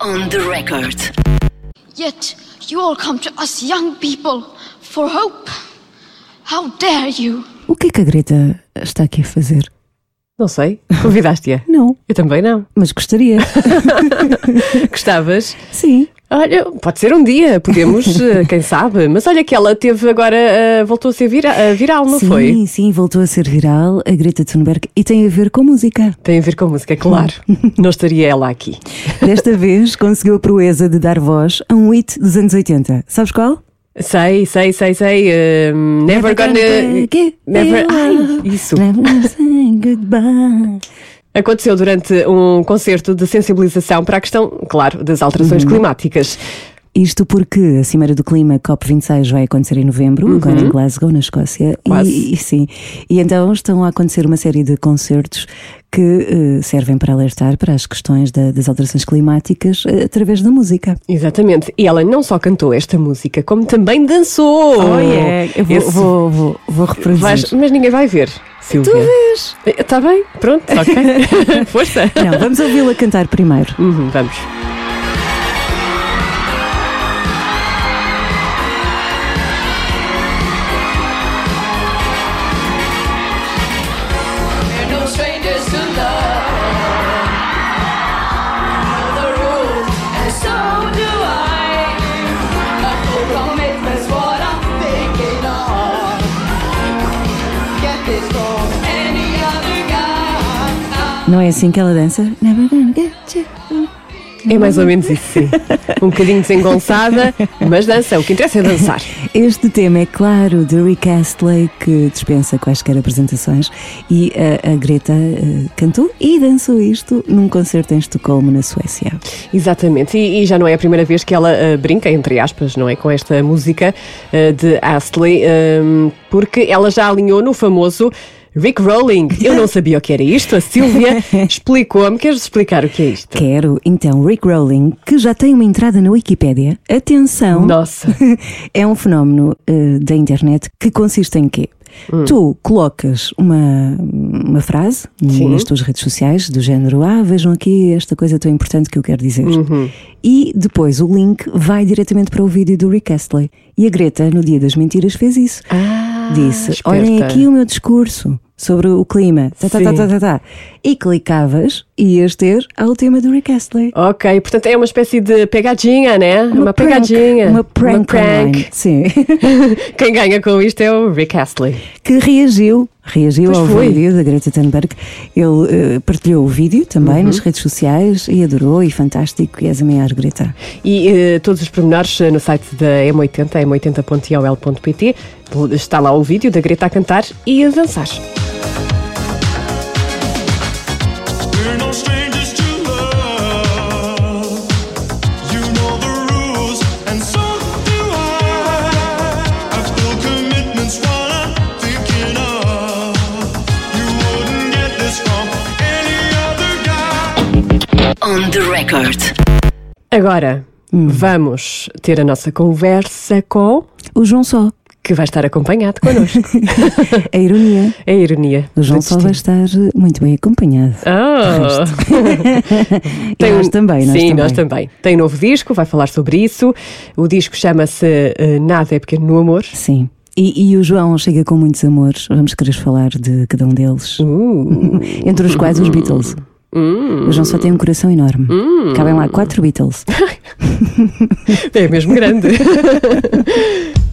On the record. Yet you all come to us young people for hope. How dare you? O que é que a Greta está aqui a fazer? Não sei. Convidaste-a? Não, Eu também não. mas gostaria. Gostavas? Sim. Olha, pode ser um dia, podemos, eh, quem sabe. Mas olha que ela teve agora, eh, voltou a ser vira- eh, viral, não sim, foi? sim, voltou a ser viral a Greta Thunberg e tem a ver com música. Tem a ver com música, claro. não estaria ela aqui. Desta vez conseguiu a proeza de dar voz a um hit dos anos 80. Sabes qual? Sei, sei, sei, sei. eh, never gonna. give Never. Ai, isso. Never gonna say goodbye. Aconteceu durante um concerto de sensibilização para a questão, claro, das alterações climáticas. Isto porque a Cimeira do Clima COP26 vai acontecer em novembro, agora em Glasgow, na Escócia. Quase. E, e sim. E então estão a acontecer uma série de concertos que eh, servem para alertar para as questões da- das alterações climáticas eh, através da música. Exatamente. E ela não só cantou esta música, como também dançou. Eu vou, Esse- vou, vou, vou reproduzir. Vais- mas ninguém vai ver, Silvia. Tu vês? Está bem? Pronto, ok. Força. Não, vamos ouvi-la cantar primeiro. Uhum, vamos. Não é assim que ela dança? Never gonna get you. É mais ou menos isso, sim. Um bocadinho desengonçada, mas dança. O que interessa é dançar. Este tema é claro de Rick Astley que dispensa quaisquer apresentações e a, a Greta eh, cantou e dançou isto num concerto em Estocolmo, na Suécia. Exatamente, e, e já não é a primeira vez que ela ah, brinca, entre aspas, não é? Com esta música ah, de Astley, ah, porque ela já alinhou no famoso Rick Rolling. Eu não sabia o que era isto, a Silvia explicou-me. Queres explicar o que é isto? Quero então Rick Rolling, que já tem uma entrada na Wikipédia. Atenção! Nossa. é um fenómeno eh, da internet que consiste em quê? Tu colocas uma, uma frase Sim. nas tuas redes sociais do género Ah, vejam aqui esta coisa tão importante que eu quero dizer. E depois o link vai diretamente para o vídeo do Rick Astley. E a Greta, no Dia das Mentiras, fez isso. Ah, Disse: esperta. Olhem aqui o meu discurso sobre o clima. Tá, tá, tá, tá, tá, tá. E clicavas e ias ter ao tema do Rick Astley. Ok, portanto é uma espécie de pegadinha, né? Uma, prank, pegadinha. Uma prank. prank. online. Sim. Quem ganha com isto é o Rick Astley. que reagiu, reagiu Pois ao foi. vídeo da Greta Thunberg. Ele eh, partilhou o vídeo também Uhum. nas redes sociais e adorou e fantástico. E és a minha Greta. E eh, todos os pormenores eh, no site da M80, m80.iol.pt, está lá o vídeo da Greta a cantar e a dançar. Record. Agora vamos ter a nossa conversa com O João Só, que vai estar acompanhado connosco. a ironia. é a ironia. O João Só vai estar muito bem acompanhado. Ah. E nós também, nós Sim, também. nós também. Tem um novo disco, vai falar sobre isso. O disco chama-se eh, Nada é Pequeno no Amor. Sim. E, e o João chega com muitos amores. Vamos querer falar de cada um deles. Uh. Entre os quais os Beatles. O João só tem um coração enorme. Cabem lá quatro Beatles. É mesmo grande.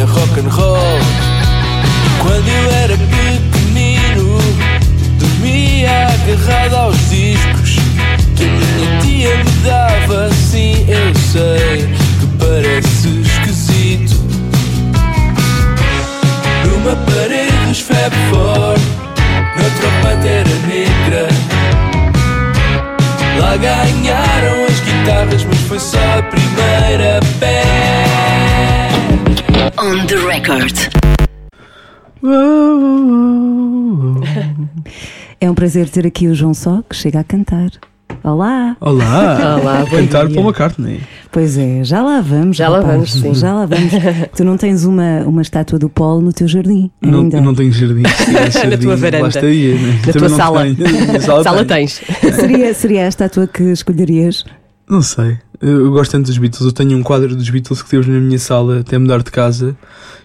tinha rock and roll. Quando eu era pequenino, dormia agarrado aos discos que a minha tia me dava. Sim, eu sei que parece esquisito. Numa parede dos Fab Four Noutra pantera negra Lá ganharam as guitarras Mas foi só a primeira pé On the record. É um prazer ter aqui o João Só, que chega a cantar. Olá! Olá! Olá, bom Cantar dia. Paul McCartney. Pois é, já lá vamos. Já lá rapaz, vamos, sim. Já lá vamos. tu não tens uma, uma estátua do Paulo no teu jardim? Não, ainda? eu não tenho jardim. Se tivesse Na jardim, tua varanda. Lá né? Na Também tua sala. tenho. Na sala, tens. Seria, seria a estátua que escolherias? Não sei. Eu gosto tanto dos Beatles. Eu tenho um quadro dos Beatles que temos na minha sala até mudar de casa.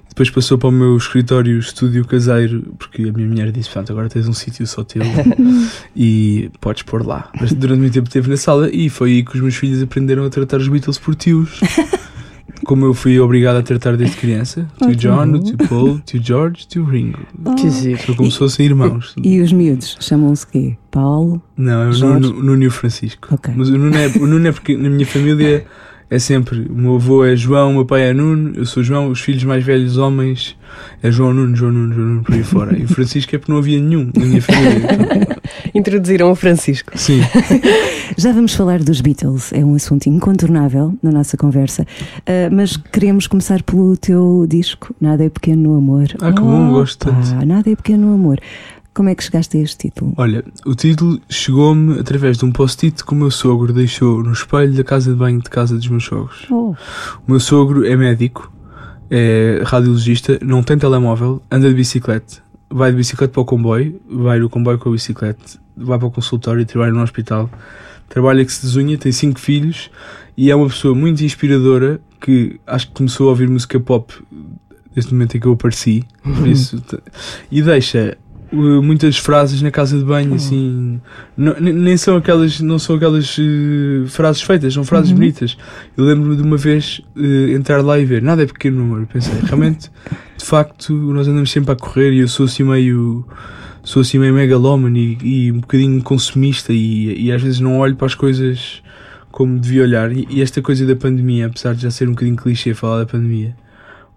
Depois passou para o meu escritório, estúdio caseiro, porque a minha mulher disse: Pronto, agora tens um sítio só teu e podes pôr lá. Mas durante muito tempo esteve na sala e foi aí que os meus filhos aprenderam a tratar os Beatles por tios. Como eu fui obrigado a tratar desde criança: Ah, tio John, o tio Paul, tio George, tio Ringo. Que giro. Foi como se fossem irmãos. E os miúdos chamam-se quê? Paulo? Não, é o Nuno e o Francisco. Ok. Mas o Nuno, é, o Nuno é porque na minha família é sempre. O meu avô é João, o meu pai é Nuno, eu sou João, os filhos mais velhos homens é João Nuno, João Nuno, João Nuno, por aí fora. E o Francisco é porque não havia nenhum na minha família. Então, Introduziram o Francisco. sim, Já vamos falar dos Beatles, é um assunto incontornável na nossa conversa, Ah, mas queremos começar pelo teu disco, Nada é Pequeno no Amor. Ah, que bom, gosto Opa, tanto. Nada é Pequeno no Amor. Como é que chegaste a este título? olha, o título chegou-me através de um post-it que o meu sogro deixou no espelho da casa de banho de casa dos meus sogros. Oh, O meu sogro é médico, é radiologista, não tem telemóvel, anda de bicicleta. Vai de bicicleta para o comboio, vai no comboio com a bicicleta, vai para o consultório, trabalha no hospital, trabalha que se desunha, tem cinco filhos e é uma pessoa muito inspiradora que acho que começou a ouvir música pop desde o momento em que eu apareci. Por isso, e deixa uh, muitas frases na casa de banho, assim, não- ne- nem são aquelas, não são aquelas uh, frases feitas, são frases bonitas. Eu lembro-me de uma vez uh, entrar lá e ver, nada é pequeno, amor. Pensei, realmente, de facto, nós andamos sempre a correr e eu sou assim meio. Sou assim meio megalómano e, e um bocadinho consumista e, e às vezes não olho para as coisas como devia olhar. E, e esta coisa da pandemia, apesar de já ser um bocadinho clichê falar da pandemia,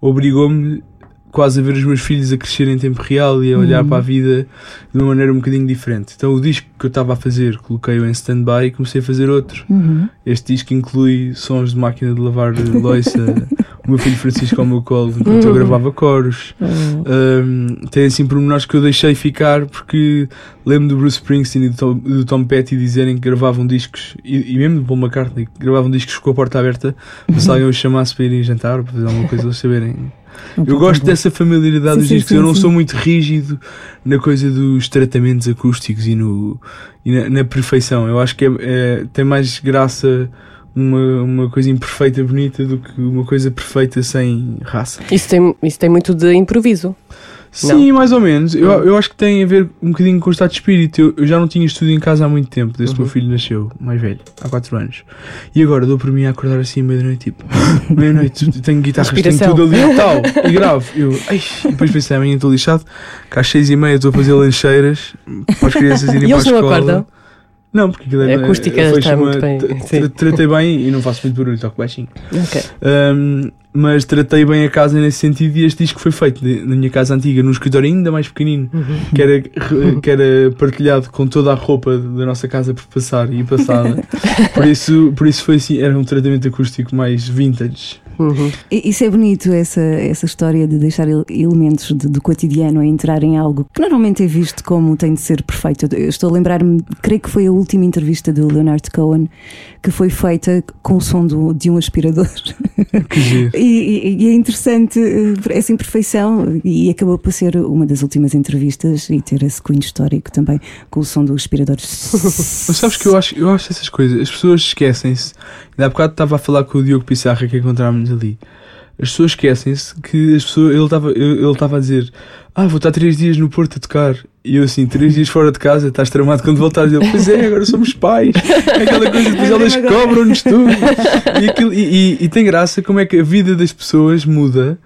obrigou-me quase a ver os meus filhos a crescer em tempo real e a olhar para a vida de uma maneira um bocadinho diferente. Então o disco que eu estava a fazer, coloquei-o em stand-by e comecei a fazer outro. uhum. Este disco inclui sons de máquina de lavar louça, o meu filho Francisco ao meu colo enquanto eu gravava coros. Um, tem assim pormenores que eu deixei ficar porque lembro do Bruce Springsteen e do Tom, do Tom Petty dizerem que gravavam discos, e, e mesmo do Paul McCartney, que gravavam discos com a porta aberta para se alguém os chamasse para irem jantar ou para fazer alguma coisa eles saberem. Eu gosto dessa familiaridade Sim, dos sim, discos, sim, eu não sim. sou muito rígido na coisa dos tratamentos acústicos e, no, e na, na perfeição. Eu acho que é- é- tem mais graça uma, uma coisa imperfeita bonita do que uma coisa perfeita sem raça. Isso tem, isso tem muito de improviso. Sim, mais ou menos. Eu, eu acho que tem a ver um bocadinho com o estado de espírito. Eu, eu já não tinha estúdio em casa há muito tempo, desde que o meu filho nasceu, mais velho, há 4 anos. E agora dou por mim a acordar assim meia-noite, tipo, meia-noite, tenho guitarras, tenho Inspiração. tudo ali e tal, e gravo. Eu, ai, e depois pensei, amanhã estou lixado, que às 6 e meia estou a fazer lancheiras para as crianças irem para a eles não escola. acordam? Não, porque aquilo é, A acústica está fecho muito uma- bem, Tratei bem e não faço muito barulho, toco baixinho. Ok. Um, mas tratei bem a casa nesse sentido e este disco foi feito na minha casa antiga, num escritório ainda mais pequenino, que, era, que era partilhado com toda a roupa da nossa casa por passar e passada. por, isso, por isso foi assim, era um tratamento acústico mais vintage. Uhum. Isso é bonito, essa, essa história de deixar ele- elementos de- do cotidiano a entrar em algo que normalmente é visto como tem de ser perfeito. Eu- estou a lembrar-me, creio que foi a última entrevista do Leonard Cohen que foi feita com o som do- de um aspirador. Que giro. E, e- e é interessante eh, essa imperfeição e acabou por ser uma das últimas entrevistas e ter esse cunho histórico também com o som do aspirador. Mas sabes que eu acho, eu acho essas coisas, as pessoas esquecem-se. Ainda há bocado estava a falar com o Diogo Pissarra que encontrámos ali. As pessoas esquecem-se que as pessoas, ele estava ele estava a dizer: Ah, vou estar três dias no Porto a tocar. E eu assim, três dias fora de casa, estás tramado quando voltares. Ele, pois é, agora somos pais. É aquela coisa, depois elas cobram-nos tudo. E, aquilo- e- e- e tem graça como é que a vida das pessoas muda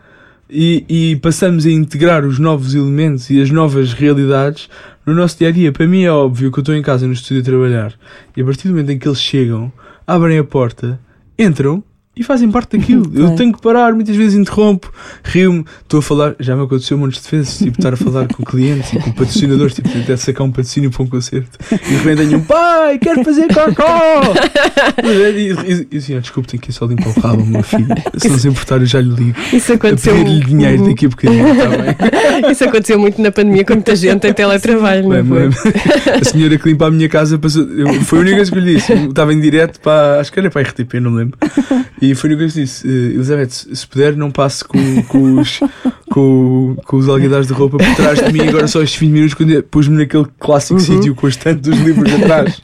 e, e passamos a integrar os novos elementos e as novas realidades no nosso dia a dia. Para mim é óbvio que eu estou em casa no estúdio a trabalhar e a partir do momento em que eles chegam, abrem a porta, entram e fazem parte daquilo. Eu tenho que parar, muitas vezes interrompo, rio-me, estou a falar, já me aconteceu montes de vezes, tipo, estar a falar com clientes e com patrocinadores, tipo, tentar sacar um patrocínio para um concerto e de repente tenho um pai, quero fazer cocó! e, e, e assim, "Ah, desculpe, tenho que ir só limpar o rabo, meu filho. Se não se importar, eu já lhe ligo. Isso A aconteceu, pedir-lhe dinheiro daqui a bocadinho, bem? isso aconteceu muito na pandemia com muita gente em teletrabalho, não foi? a senhora que limpa a minha casa passou, eu- foi a única coisa que lhe disse. Estava em direto para, acho que era para a RTP, não me lembro. E foi a coisa que eu disse: "Eh, Elizabeth, se puder, não passe com, com os, com, com os alguidares de roupa por trás de mim. Agora só estes 20 minutos, quando eu pus-me naquele clássico sítio com a estante dos livros atrás.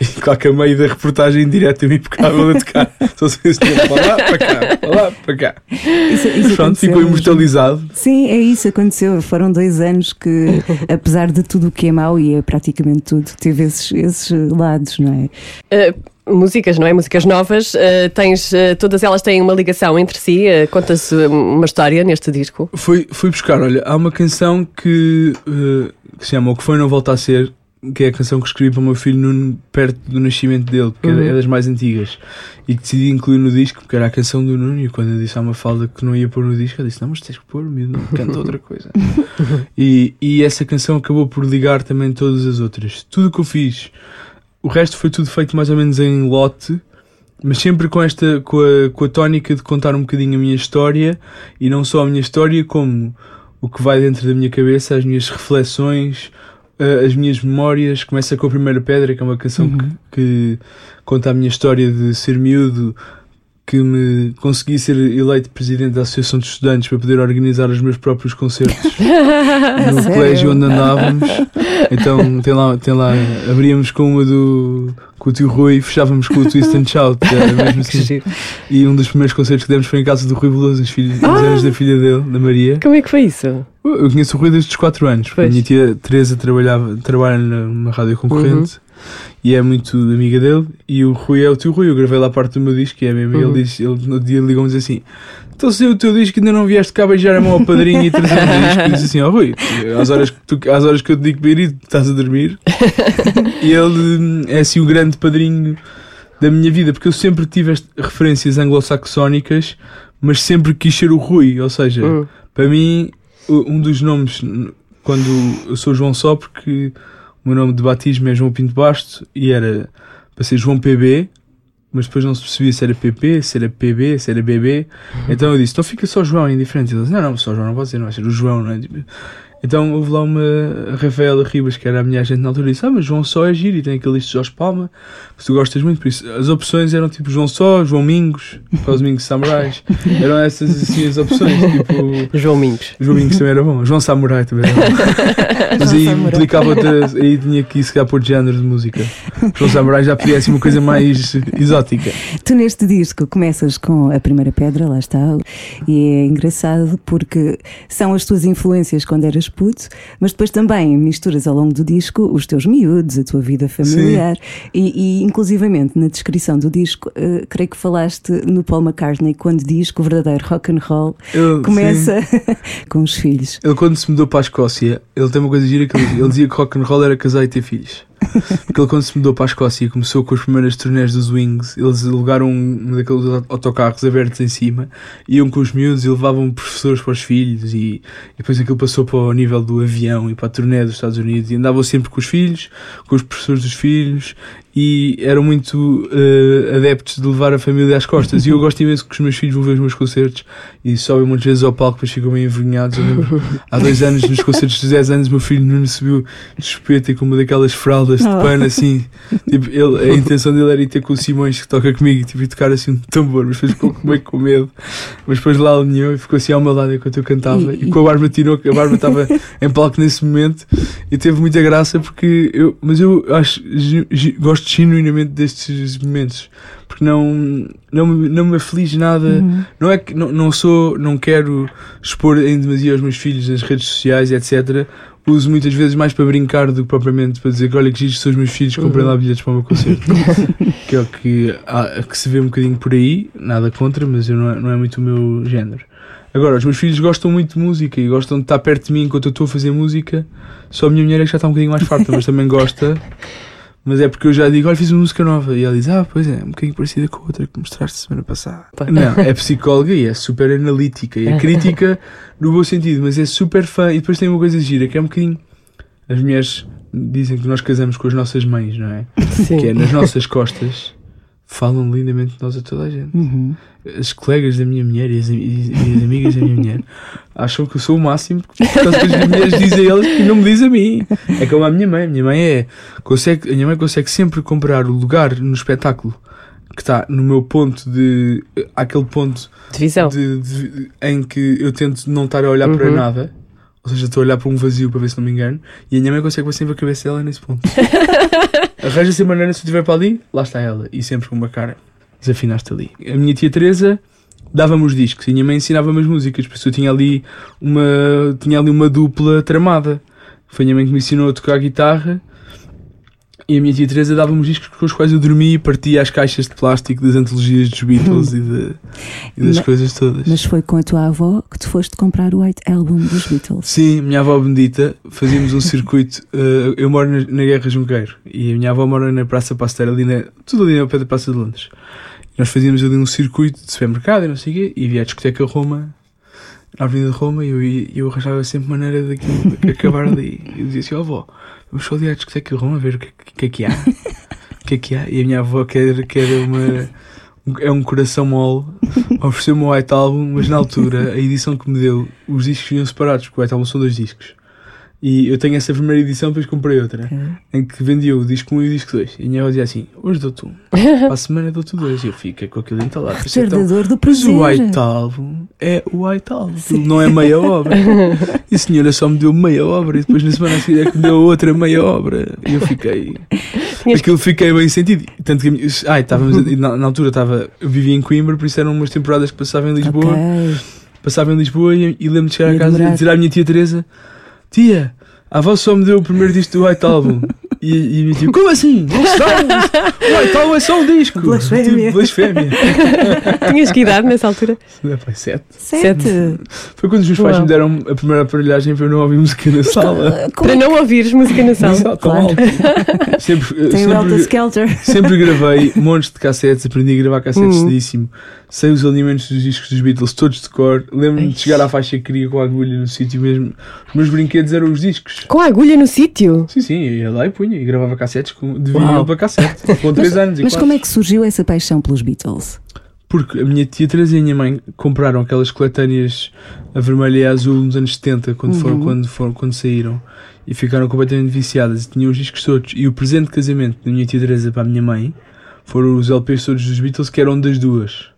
E claro que a meio da reportagem em direto eu impecável a tocar. Só se fosse para lá, para cá, para lá, para cá. Isso, isso Pronto, ficou imortalizado. Sim, é isso, aconteceu. Foram dois anos que, apesar de tudo o que é mau, e é praticamente tudo, teve esses, esses lados, não é? Uh, músicas, não é? Músicas novas, uh, tens, uh, todas elas têm uma ligação entre si. Uh, Contas uh, uma história neste disco. Fui, fui buscar, olha, há uma canção que, eh, que se chama O que foi não volta a ser, que é a canção que escrevi para o meu filho Nuno perto do nascimento dele, porque é- é das mais antigas, e que decidi incluir no disco, porque era a canção do Nuno, e quando eu disse à uma falda que não ia pôr no disco, eu disse, não, mas tens que pôr, miúdo, não canta outra coisa. e, e essa canção acabou por ligar também todas as outras. Tudo o que eu fiz, o resto foi tudo feito mais ou menos em lote, mas sempre com esta com a, com a tónica de contar um bocadinho a minha história e não só a minha história como o que vai dentro da minha cabeça, as minhas reflexões, as minhas memórias. Começa com a primeira pedra, que é uma canção que, que conta a minha história de ser miúdo, que me consegui ser eleito presidente da Associação de Estudantes para poder organizar os meus próprios concertos no colégio onde andávamos. Então tem lá, tem lá, abríamos com uma do com o tio Rui e fechávamos com o Twist and Shout, era mesmo assim. E um dos primeiros concertos que demos foi em casa do Rui Veloso, os, filhos, os anos da filha dele, da Maria. Como é que foi isso? Eu conheço o Rui desde os 4 anos. A minha tia Teresa trabalhava, trabalha numa rádio concorrente e é muito amiga dele. E o Rui é o tio Rui. Eu gravei lá parte do meu disco, que é mesmo. E ele, diz, ele no dia ligou-me e assim: Então se o teu disco ainda não vieste cá beijar a mão ao padrinho e trazer um disco. E disse assim: Ó Rui, às horas, que tu, às horas que eu te digo para ir, tu estás a dormir. e ele hum, é assim o grande padrinho da minha vida, porque eu sempre tive referências anglo-saxónicas, mas sempre quis ser o Rui. Ou seja, Hum. para mim, um dos nomes, quando eu sou João só, porque o meu nome de batismo é João Pinto Basto e era para ser João PB, mas depois não se percebia se era PP, se era PB, se era BB. Então eu disse: então fica só João, é indiferente. Ele disse: não, não, só João não pode ser, não vai ser o João, não é? Tipo, Então houve lá uma Rafaela Ribas, que era a minha agente na altura, disse: Ah, mas João Só é giro e tem aquele list de Jorge Palma, que tu gostas muito. Por isso, as opções eram tipo João Só, João Mingos, para os Mingos Samurais. Eram essas assim as opções. Tipo, João Mingos. João Mingos também era bom, João Samurai também era bom. Mas aí implicava outra, aí tinha que ir se calhar por género de música. João Samurai já podia ser uma coisa mais exótica. Tu neste disco começas com a primeira pedra, lá está, e é engraçado porque são as tuas influências quando eras puto, mas depois também misturas ao longo do disco os teus miúdos, a tua vida familiar e, e inclusivamente na descrição do disco, eh, creio que falaste no Paul McCartney quando diz que o verdadeiro rock and roll Ele- começa com os filhos. Ele quando se mudou para a Escócia, ele tem uma coisa gira que ele, dizia- ele dizia que rock and roll era casar e ter filhos. Porque ele quando se mudou para a Escócia começou com as primeiras turnés dos Wings, eles alugaram um daqueles autocarros abertos em cima, iam com os miúdos e levavam professores para os filhos e, e depois aquilo passou para o nível do avião e para a turnê dos Estados Unidos e andavam sempre com os filhos, com os professores dos filhos e eram muito eh, adeptos de levar a família às costas. E eu gosto imenso que os meus filhos vão ver os meus concertos e sobem muitas vezes ao palco depois ficam meio envergonhados. Há dois anos nos concertos dos 10 anos meu filho Nuno subiu de chupeta e com uma daquelas fraldas de Oh. pano assim. Tipo, ele, a intenção dele era ir ter com o Simões que toca comigo tipo, e tocar assim um tambor mas depois ficou meio com medo. Mas depois lá alinhou e ficou assim ao meu lado enquanto eu cantava. E- e, com a Bárbara tirou que a Bárbara estava em palco nesse momento e teve muita graça porque eu, mas eu acho, gosto genuinamente destes momentos porque não, não, me- não me aflige nada. Não é que não, não sou, não quero expor em demasia os meus filhos nas redes sociais, etc. Uso muitas vezes mais para brincar do que propriamente para dizer que olha que giros são os meus filhos, comprei lá bilhetes para o meu concerto. que é o que, há- que se vê um bocadinho por aí, nada contra, mas eu não, é, não é muito o meu género. Agora, os meus filhos gostam muito de música e gostam de estar perto de mim enquanto eu estou a fazer música. Só a minha mulher é que já está um bocadinho mais farta, mas também gosta. Mas é porque eu já digo, olha, fiz uma música nova. E ela diz, ah, pois é, um bocadinho parecida com a outra que mostraste semana passada. Não, é psicóloga e é super analítica. E é crítica no bom sentido, mas é super fã. E depois tem uma coisa gira, que é um bocadinho... As mulheres dizem que nós casamos com as nossas mães, não é? Sim. Que é nas nossas costas falam lindamente de nós a toda a gente. Uhum. As colegas da minha mulher e as, e as amigas da minha mulher acham que eu sou o máximo por causa que as mulheres dizem a elas e não me dizem a mim. É como a minha mãe. A minha mãe é. Consegue, a minha mãe consegue sempre comprar o lugar no espetáculo que está no meu ponto de. aquele ponto De visão. de- de- em que eu tento não estar a olhar para Uhum. nada. Ou seja, estou a olhar para um vazio para ver se não me engano. E a minha mãe consegue sempre a cabeça dela nesse ponto. Arranja-se a maneira, se eu estiver para ali, lá está ela. E sempre com uma cara. Desafinaste ali. A minha tia Teresa dava-me os discos e a minha mãe ensinava-me as músicas. Por isso eu tinha ali uma, tinha ali uma dupla tramada. Foi a minha mãe que me ensinou a tocar guitarra. E a minha tia Teresa dava-me os discos com os quais eu dormia e partia as caixas de plástico das antologias dos Beatles e, de- e das Ma- coisas todas. Mas foi com a tua avó que tu foste comprar o White Album dos Beatles. Sim, minha avó bendita, fazíamos um circuito. eh, eu moro na, na Guerra Junqueiro e a minha avó mora na Praça Pasteur, ali na, tudo ali ao pé da Praça de Londres. Nós fazíamos ali um circuito de supermercado e não sei o quê, e havia a discoteca Roma, na Avenida de Roma, e eu, eu arranjava sempre maneira daquilo de acabar ali. E eu dizia assim: ó avó, vamos só ali à discoteca Roma ver o que, que é que há. O que é que há? E a minha avó quer, quer uma. É um coração mole, ofereceu-me o White Album, mas na altura, a edição que me deu, os discos vinham separados, porque o White Album são dois discos. E eu tenho essa primeira edição, depois comprei outra, em que vendia o disco 1 e o disco 2. E a minha avó dizia assim: hoje dou-te um, para a semana dou-te dois. E eu fiquei com aquilo entalado. Pensei, então, Perdedor do mas o prazer. White Album é o White Album, não é meia obra. E a senhora só me deu meia obra e depois na semana a seguir é que me deu outra meia obra. E eu fiquei. Aquilo fiquei bem sentido. Tanto que ai, estávamos, na, na altura estava, eu vivia em Coimbra, por isso eram umas temporadas que passava em Lisboa. Ok. Passava em Lisboa e, e lembro-me de chegar Ia a casa demorar. e dizer à minha tia Teresa: Tia, a avó só me deu o primeiro disco do White Album. E, e minha tia, como assim? Não sabes? O White Album é só um disco. Blasfémia. Tipo, blasfémia. Tinhas que idade nessa altura? Pá, sete. Sete. Foi quando os meus pais Uau. me deram a primeira aparelhagem para eu não ouvir música na sala. Como Para é não ouvires música na sala. tão Claro. alto. Sempre, tem o Alta sempre, Skelter? sempre gravei montes de cassetes, aprendi a gravar cassetes Uhum. cedíssimo. Sei os alimentos dos discos dos Beatles, todos de cor. Lembro-me de chegar à faixa que queria com a agulha no sítio mesmo. Os meus brinquedos eram os discos. Com a agulha no sítio. Sim, sim, eu ia lá e punha e gravava cassetes com, de vinil para cassete. Com 3 anos e Mas quatro. como é que surgiu essa paixão pelos Beatles? Porque a minha tia Teresa e a minha mãe compraram aquelas coletâneas a vermelha e a azul nos anos 70, quando, foram, quando, foram, quando saíram, e ficaram completamente viciadas. E tinham os discos todos. E o presente de casamento da minha tia Teresa para a minha mãe foram os LPs todos dos Beatles, que eram das duas.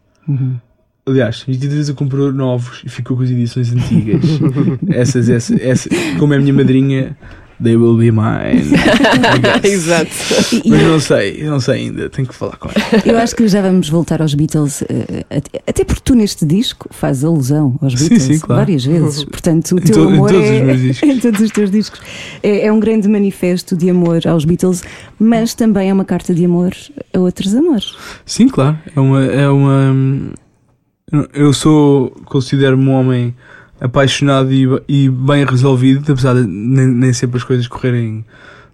Aliás, a Teresa comprou novos e ficou com as edições antigas. essas, essas, essas, como é a minha madrinha, they will be mine. Exato. Mas não sei, não sei ainda, tenho que falar com ela. eu acho que já vamos voltar aos Beatles, eh, até- até porque tu neste disco fazes alusão aos Sim, Beatles sim, claro. várias vezes. Portanto, o teu to- amor todos é em todos os teus discos. É, é um grande manifesto de amor aos Beatles, mas também é uma carta de amor a outros amores. Sim, claro. É uma. É uma eu sou. Considero-me um homem apaixonado e, e bem resolvido, apesar de nem, nem sempre as coisas correrem.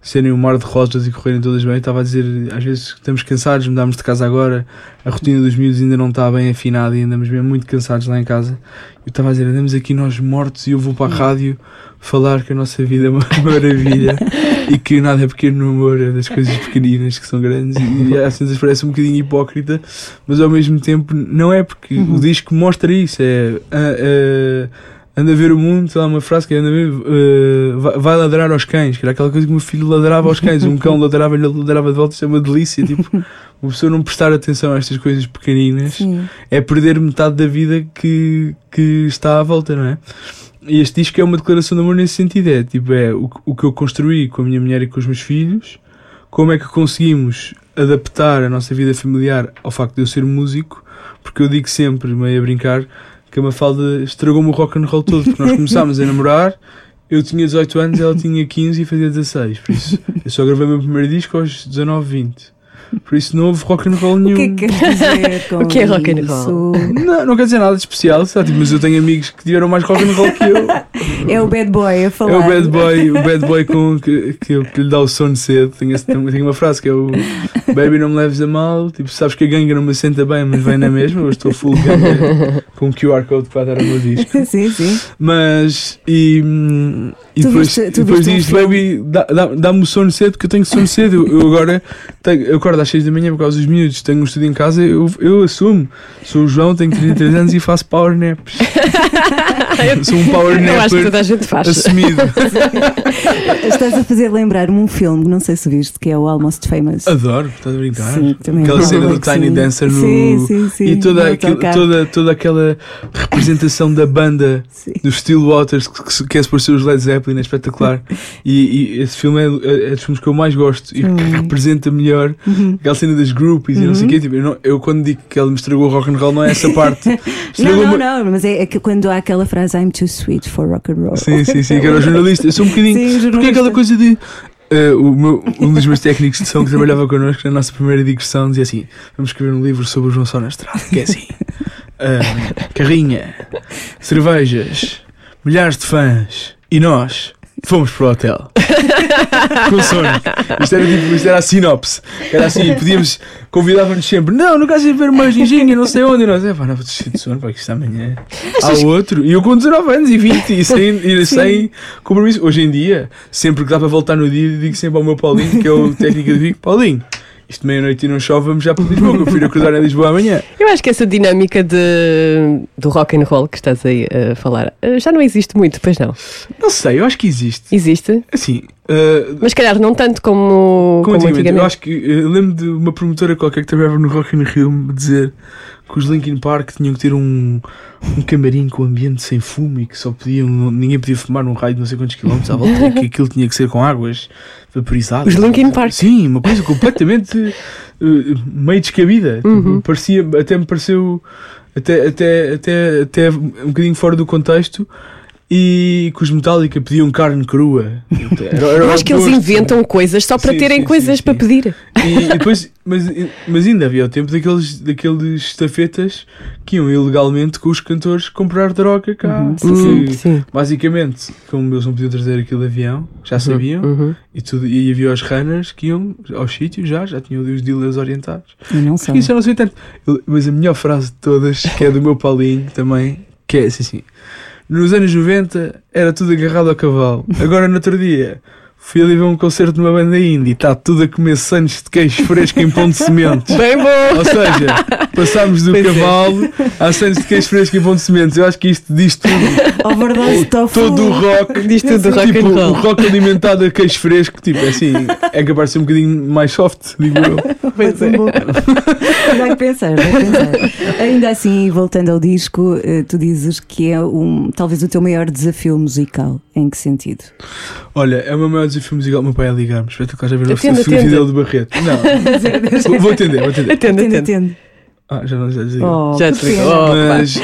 serem um mar de rosas e correrem todas bem. Eu Estava a dizer, às vezes estamos cansados, mudámos de casa agora, a rotina dos miúdos ainda não está bem afinada e andamos mesmo muito cansados lá em casa. Eu estava a dizer, andamos aqui nós mortos e eu vou para a rádio falar que a nossa vida é uma maravilha e que nada é pequeno no amor, é das coisas pequeninas que são grandes e, e às vezes parece um bocadinho hipócrita, mas ao mesmo tempo não é porque o disco mostra isso, é anda a ver o mundo, sei lá, uma frase que anda a ver, ah, vai, vai ladrar aos cães, que era aquela coisa que o meu filho ladrava aos cães, um cão ladrava e ele ladrava de volta, isso é uma delícia, tipo, uma pessoa não prestar atenção a estas coisas pequeninas Sim. é perder metade da vida que, que está à volta, não é? E este disco é uma declaração de amor nesse sentido, é tipo, é o, o que eu construí com a minha mulher e com os meus filhos, como é que conseguimos adaptar a nossa vida familiar ao facto de eu ser músico, porque eu digo sempre, meio a brincar, que a Mafalda estragou-me o rock and roll todo, porque nós começámos a namorar, eu tinha 18 anos, ela tinha 15 e fazia 16, por isso eu só gravei o meu primeiro disco aos 19, 20. Por isso não houve rock and roll O nenhum. que é que quer dizer com O que é rock and isso? Não, não quer dizer nada de especial, sabe? mas eu tenho amigos que tiveram mais rock and roll que eu. É o bad boy a falar. É o bad boy, o bad boy com, que, que, que lhe dá o sono cedo. Tenho, esse- tenho uma frase que é o Baby não me leves a mal. Tipo, sabes que a ganga não me senta bem, mas vem na mesma. Eu estou full ganga com um QR Code vai dar o meu disco. Sim, sim. Mas e, e Tu depois, viste- tu depois um diz, baby, dá- dá- dá-me o sono cedo que eu tenho sono cedo. Eu, eu agora tenho, eu acordo às 6 da manhã por causa dos miúdos, tenho um estudo em casa, eu, eu assumo. Sou o João, tenho 33 anos e faço power naps. Sou um power Eu acho que toda a gente faz. assumido. Estás a fazer lembrar-me um filme, não sei se viste, que é o Almost Famous. Adoro, estás a brincar? Sim, também aquela cena do Tiny sim. Dancer no. Sim, sim, sim, E toda, toda, toda aquela representação da banda Sim. dos Stillwaters que, que, que é por ser os Led Zeppelin, é espetacular. E, e esse filme é, é, é dos filmes que eu mais gosto e que representa melhor aquela cena das groupies e não sei o quê. Tipo, eu, não- eu quando digo que ela me estragou o rock and roll, não é essa parte. Não, não, não, mas é, é que quando há aquela frase I'm too sweet for rock and roll. Sim, sim, sim, que era o jornalista. Eu sou um bocadinho. Sim, jornalista. porque é aquela coisa de. o meu- um dos meus técnicos de som que trabalhava connosco na nossa primeira digressão dizia assim: Vamos escrever um livro sobre o João Só na Estrada, que é assim: carrinha, cervejas, milhares de fãs e nós. Fomos para o hotel com sono. Isto era, tipo, isto era a sinopse. Era assim, podíamos, convidávamos sempre. Não, não queres ir ver uma ginginha, não sei onde. E nós, é pá, não vou descer de sono, para que isto amanhã. Há outro. E eu com 19 anos e 20 e sem, e sem compromisso. Hoje em dia, sempre que dá para voltar no dia, digo sempre ao meu Paulinho, que é o técnico de Vigo: Paulinho, isto meia-noite e não chove, vamos já para Lisboa, que eu prefiro acordar em Lisboa amanhã. Eu acho que essa dinâmica de, do rock and roll que estás aí a falar eh, já não existe muito, pois não? Não sei, eu acho que existe. Existe, Assim, uh, mas calhar não tanto como, Como como antigamente, antigamente. eu acho que eu lembro de uma promotora qualquer que trabalhava no Rock in Rio me dizer que os Linkin Park tinham que ter um, um camarim com ambiente sem fumo e que só podiam, ninguém podia fumar num raio de não sei quantos quilómetros à volta e que aquilo tinha que ser com águas vaporizadas. Os Linkin Park. Sim, uma coisa completamente uh, meio descabida. Tipo, Uhum. parecia, até me pareceu até, até, até, até um bocadinho fora do contexto. E que os Metallica pediam carne crua. Era- era Eu acho que eles inventam coisas só para Sim, terem sim, coisas sim, para sim. pedir. E, e depois, mas, mas ainda havia o tempo daqueles, daqueles estafetas que iam ilegalmente com os cantores comprar droga cá. Uhum, porque, Hum, sim. basicamente, como eles não podiam trazer aquilo de avião, já sabiam, Uhum. e, tudo, e havia os runners que iam aos sítios já, já tinham os dealers orientados. E não. Porque isso eu não sei tanto. Eu- Mas a melhor frase de todas, que é do meu Paulinho também, que é assim, assim. Nos anos 90 era tudo agarrado ao cavalo. Agora no outro dia fui ali ver um concerto numa banda indie e está tudo a comer sandes de queijo fresco em pão de sementes. Bem bom! Ou seja, passámos do Pois é. cavalo a sandes de queijo fresco em pão de sementes. Eu acho que isto diz tudo. Overdose tofu. Todo o rock. Diz tudo do rock tipo, and o rock alimentado a queijo fresco, tipo, é assim, é capaz de ser um bocadinho mais soft, digo eu. Pois é. Que pensar, que pensar. Ainda assim, voltando ao disco, eh, tu dizes que é um, talvez o teu maior desafio musical. Em que sentido? Olha, é o meu maior desafio musical. O meu pai a ligar-me. Espero que a ver fotografia atende. dele de Barreto. Não, vou, vou atender, vou atender. Atende, Atende, atende. Ah, já não já desligou. Oh, Já. Oh, Mas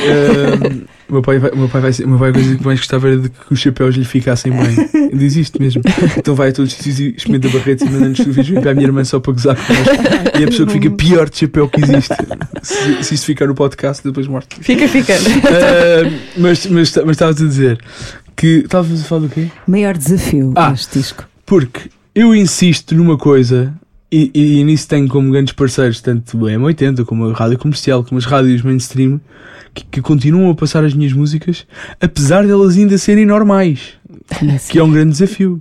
o meu pai vai, o meu pai vai ser, o meu pai a coisa que mais gostava era de que os chapéus lhe ficassem bem. Ele diz isto mesmo. Então vai a todos os sítios e experimenta Barretos e manda-nos fotografias para a minha irmã só para gozar com nós. E a pessoa que fica pior de chapéu que existe. Se, se isto ficar no podcast, depois morte. Fica, fica. Ehm, mas mas mas estavas a dizer que. Estavas a falar do quê? Maior desafio Ah. deste disco. Porque eu insisto numa coisa e, e nisso tenho como grandes parceiros, tanto o M80 como a rádio comercial, como as rádios mainstream, que, que continuam a passar as minhas músicas, apesar delas ainda serem normais, que é um grande desafio.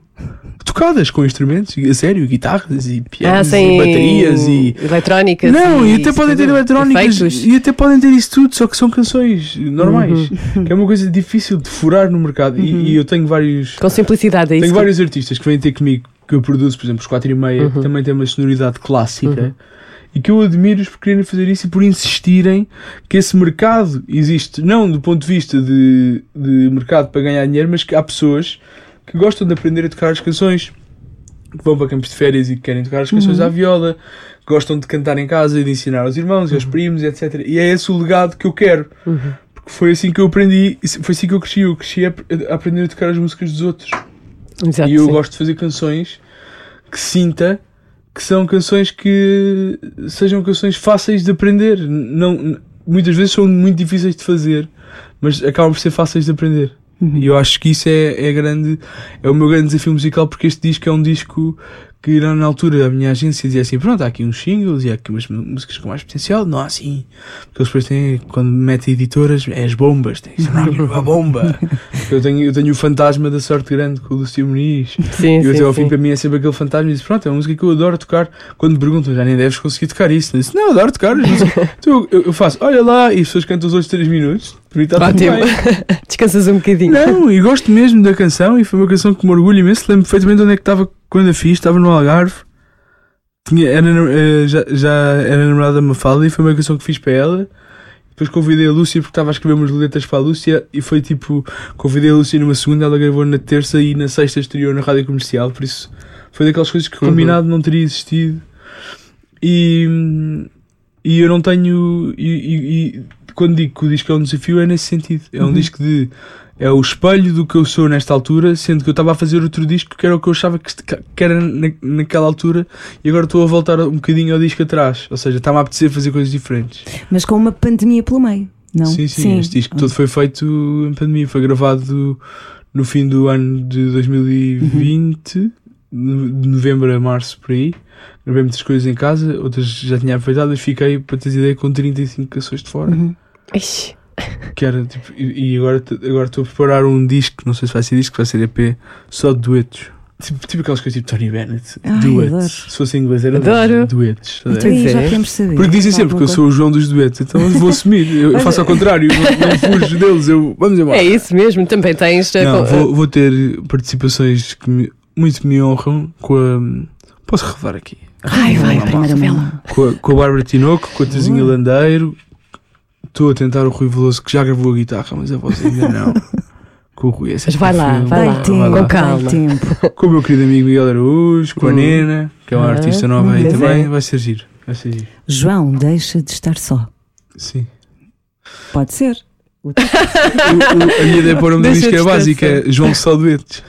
Tocadas com instrumentos, a sério, guitarras e Ah, pianos sem e baterias e. eletrónicas. Não, e e até podem ter eletrónicas Efeitos. e até podem ter isso tudo, só que são canções normais, Uhum. que é uma coisa difícil de furar no mercado. E- E, eu tenho vários Com simplicidade, é isso. tenho vários artistas que vêm ter comigo que eu produzo, por exemplo, os 4 e meia, que também têm uma sonoridade clássica e que eu admiro-os por quererem fazer isso e por insistirem que esse mercado existe, não do ponto de vista de, de mercado para ganhar dinheiro, mas que há pessoas que gostam de aprender a tocar as canções, que vão para campos de férias e que querem tocar as canções à viola, que gostam de cantar em casa e de ensinar aos irmãos e aos primos, etc. E é esse o legado que eu quero. Porque foi assim que eu aprendi, foi assim que eu cresci. Eu cresci a, a aprender a tocar as músicas dos outros. Exato, E eu sim. gosto de fazer canções que sinta que são canções que sejam canções fáceis de aprender. Não, muitas vezes são muito difíceis de fazer, mas acabam por ser fáceis de aprender. E eu acho que isso é, é grande, é o meu grande desafio musical, porque este disco é um disco que na, na altura a minha agência dizia assim: pronto, há aqui uns singles e há aqui umas músicas com mais potencial. Não há assim. Porque eles depois têm, quando metem editoras, é as bombas, tem ser uma bomba. eu, tenho, eu tenho o fantasma da sorte grande com o Lúcio Muniz. Sim, E eu sim, até ao fim para mim é sempre aquele fantasma e diz: Pronto, é uma música que eu adoro tocar. Quando me perguntam, já nem deves conseguir tocar isso. Eu disse: Não, eu adoro tocar. as músicas." Então eu, eu faço, olha lá, e as pessoas cantam os outros 3 minutos. Para mim está tudo Ótimo. bem. Descansas um bocadinho. Não, e gosto mesmo da canção e foi uma canção que me orgulho imenso. Lembro perfeitamente onde é que estava quando a fiz. Estava no Algarve. Tinha, era, eh, já, já era namorada da Mafalda e foi uma canção que fiz para ela. Depois convidei a Lúcia porque estava a escrever umas letras para a Lúcia e foi tipo, convidei a Lúcia numa segunda, ela gravou na terça e na sexta estreou na rádio comercial, por isso foi daquelas coisas que combinado não teria existido. E, e eu não tenho. E, e- e quando digo que o disco é um desafio, é nesse sentido. É um disco de. É o espelho do que eu sou nesta altura, sendo que eu estava a fazer outro disco que era o que eu achava que, que era na, naquela altura e agora estou a voltar um bocadinho ao disco atrás. Ou seja, está-me a apetecer fazer coisas diferentes. Mas com uma pandemia pelo meio, não? Sim, sim, este disco todo foi feito em pandemia, foi gravado no fim do ano de 2020, no- de novembro a março por aí. Gravei muitas coisas em casa, outras já tinha aproveitado, mas fiquei, para teres ideia, com 35 canções de fora. Uhum. Ixi. Que era, tipo, e, e agora agora estou a preparar um disco, não sei se vai ser disco, vai ser EP, só de duetos. Tipo, tipo aquelas coisas tipo Tony Bennett, Ai, adoro. duets. Se fosse em inglês era Adoro. duetos. a Então ver? aí Pois já saber. Porque dizem sempre que eu sou o João dos duetos, então eu vou assumir. Eu faço ao contrário, não, não fujo deles, eu vamos embora. É isso mesmo, também tens. Não, com- vou, vou ter participações que me- muito me honram com a. Posso revelar aqui? Ai, vai, Primeira revela. mão. Com a, com a Bárbara Tinoco, com a Terezinha Landeiro. Estou a tentar o Rui Veloso, que já gravou a guitarra, mas a voz ainda não. Com o Rui, é Mas vai lá, filme. vai lá. Dai tempo, vai lá. Com calma. tempo. Com o meu querido amigo Miguel Araújo, com a. Nena, que é uma Ah, artista nova aí pois também. é. Vai ser giro. Vai ser giro. João, deixa de estar só. Sim. Pode ser. O, o, a minha ideia para o nome do disco é básica, é João Só Duetos.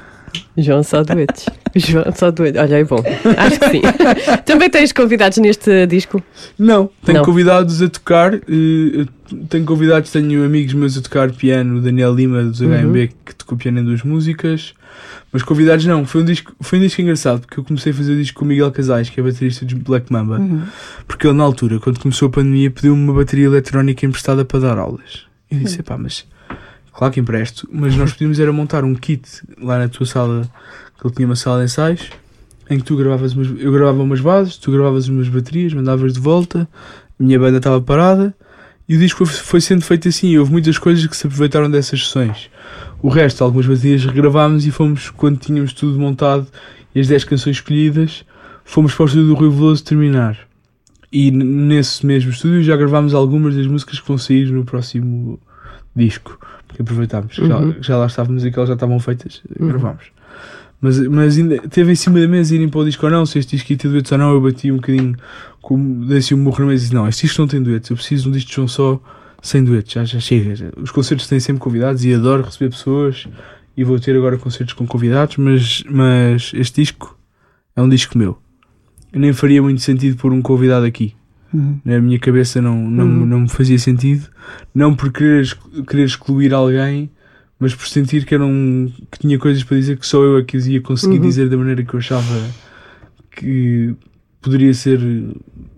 João só duetos. João só duetos. Olha, é bom. Acho que sim. também tens convidados neste disco? Não, tenho Não. convidados a tocar. eh, tenho convidados, tenho amigos meus a tocar piano, o Daniel Lima dos HMB, que tocou piano em duas músicas. Mas convidados não, foi um disco, foi um disco engraçado, porque eu comecei a fazer o disco com o Miguel Casais, que é baterista de Black Mamba. Uhum. Porque ele, na altura, quando começou a pandemia, pediu-me uma bateria eletrónica emprestada para dar aulas. Eu disse, pá, mas claro que empresto, mas nós podíamos era montar um kit lá na tua sala, que ele tinha uma sala de ensaios, em que tu gravavas umas, eu gravava umas bases, tu gravavas umas baterias, mandavas de volta, a minha banda estava parada, e o disco foi, sendo feito assim, houve muitas coisas que se aproveitaram dessas sessões. O resto, algumas baterias regravámos e fomos, quando tínhamos tudo montado e as 10 canções escolhidas, fomos para o estúdio do Rui Veloso terminar. E nesse mesmo estúdio já gravámos algumas das músicas que vão sair no próximo disco. Porque aproveitámos. que Já, Uhum. já lá estávamos e que elas já estavam feitas. Uhum. Gravámos. Mas, mas ainda teve em cima da mesa irem para o disco ou não, se este disco ia ter duetos ou não. Eu bati um bocadinho, com, dei assim um morro na mesa e disse: Não, este disco não tem duetos. Eu preciso de um disco de João só sem duetos. Já, já chega. Já- Os concertos têm sempre convidados e adoro receber pessoas. E vou ter agora concertos com convidados. Mas, mas este disco é um disco meu. Eu nem faria muito sentido pôr um convidado aqui. Uhum. Na minha cabeça não, não, Uhum. não me fazia sentido. Não por querer, querer excluir alguém, mas por sentir que, era um, que tinha coisas para dizer que só eu é que as ia conseguir Uhum. dizer da maneira que eu achava que poderia ser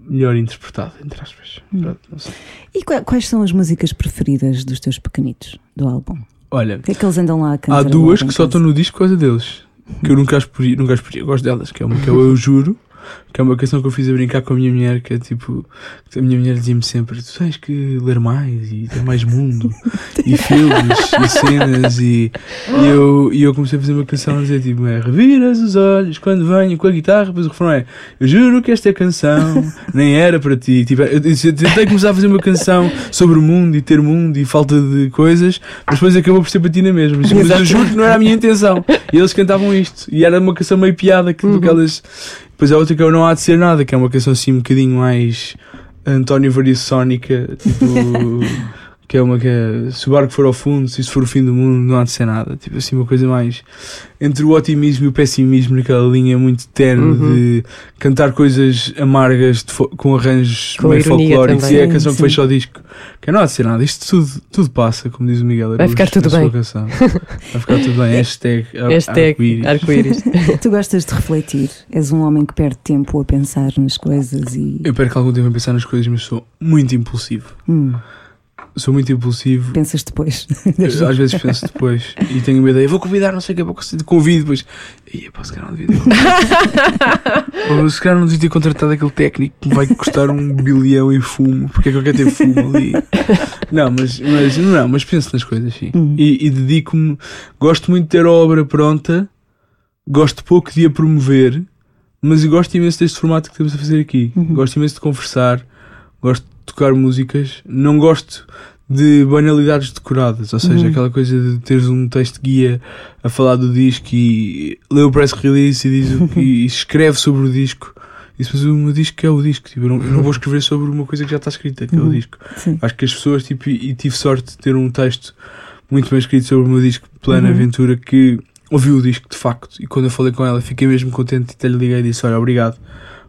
melhor interpretado, entre aspas. Uhum. Pronto, não sei. E qua- quais são as músicas preferidas dos teus pequenitos do álbum? Olha, O que é que eles andam lá a cantar? há duas que só estão no disco por causa deles. Que eu nunca as podia, nunca as podia. Gosto delas, que é uma que Eu Juro, que é uma canção que eu fiz a brincar com a minha mulher, que é tipo, a minha mulher dizia-me sempre, tu tens que ler mais e ter mais mundo, e filmes, e cenas, e, e, eu, e eu comecei a fazer uma canção a dizer tipo, é, reviras os olhos quando venho com a guitarra, depois o refrão é, eu juro que esta canção nem era para ti. Tipo, eu, eu tentei começar a fazer uma canção sobre o mundo e ter mundo e falta de coisas, mas depois acabou por ser para ti na mesma. Mas, eu juro que não era a minha intenção. E eles cantavam isto. E era uma canção meio piada, que, daquelas. Depois a outra que é o Não Há de Ser Nada, que é uma canção assim um bocadinho mais António Variaçónica, tipo. Que é uma que é se o barco for ao fundo, se isso for o fim do mundo, não há de ser nada. Tipo assim, uma coisa mais entre o otimismo e o pessimismo, naquela linha muito terna Uhum. de cantar coisas amargas com arranjos Com meio folclóricos. também. E é a canção Sim, que fecha o disco. Que não há de ser nada. Isto tudo, tudo passa, como diz o Miguel. Vai ficar tudo bem. Vai ficar tudo bem. Hashtag, Hashtag arco-íris. arco-íris. Tu gostas de refletir? És um homem que perde tempo a pensar nas coisas e. Eu perco algum tempo a pensar nas coisas, mas sou muito impulsivo. Hum, Sou muito impulsivo. pensas depois. Às vezes penso depois e tenho uma ideia, vou convidar, não sei o que, vou convido depois. Ia, pá, se calhar não devia ter. Ou, se calhar não devia ter contratado aquele técnico que me vai custar um bilhão em fumo, porque é que eu quero ter fumo ali. Não, mas, mas, não, mas penso nas coisas, sim. Uhum. E, e dedico-me, gosto muito de ter a obra pronta, gosto pouco de a promover, mas gosto imenso deste formato que estamos a fazer aqui. Uhum. Gosto imenso de conversar, gosto tocar músicas, não gosto de banalidades decoradas, ou seja, Uhum. aquela coisa de teres um texto guia a falar do disco e lê o press release e, diz o que, e escreve sobre o disco. Isso, mas o meu disco é o disco, tipo, eu, não, eu não vou escrever sobre uma coisa que já está escrita, que é o Uhum. disco. Sim. Acho que as pessoas, tipo, e, e tive sorte de ter um texto muito bem escrito sobre o meu disco, Plano Uhum. Aventura, que ouviu o disco de facto. E quando eu falei com ela, fiquei mesmo contente e até lhe liguei e disse: Olha, obrigado,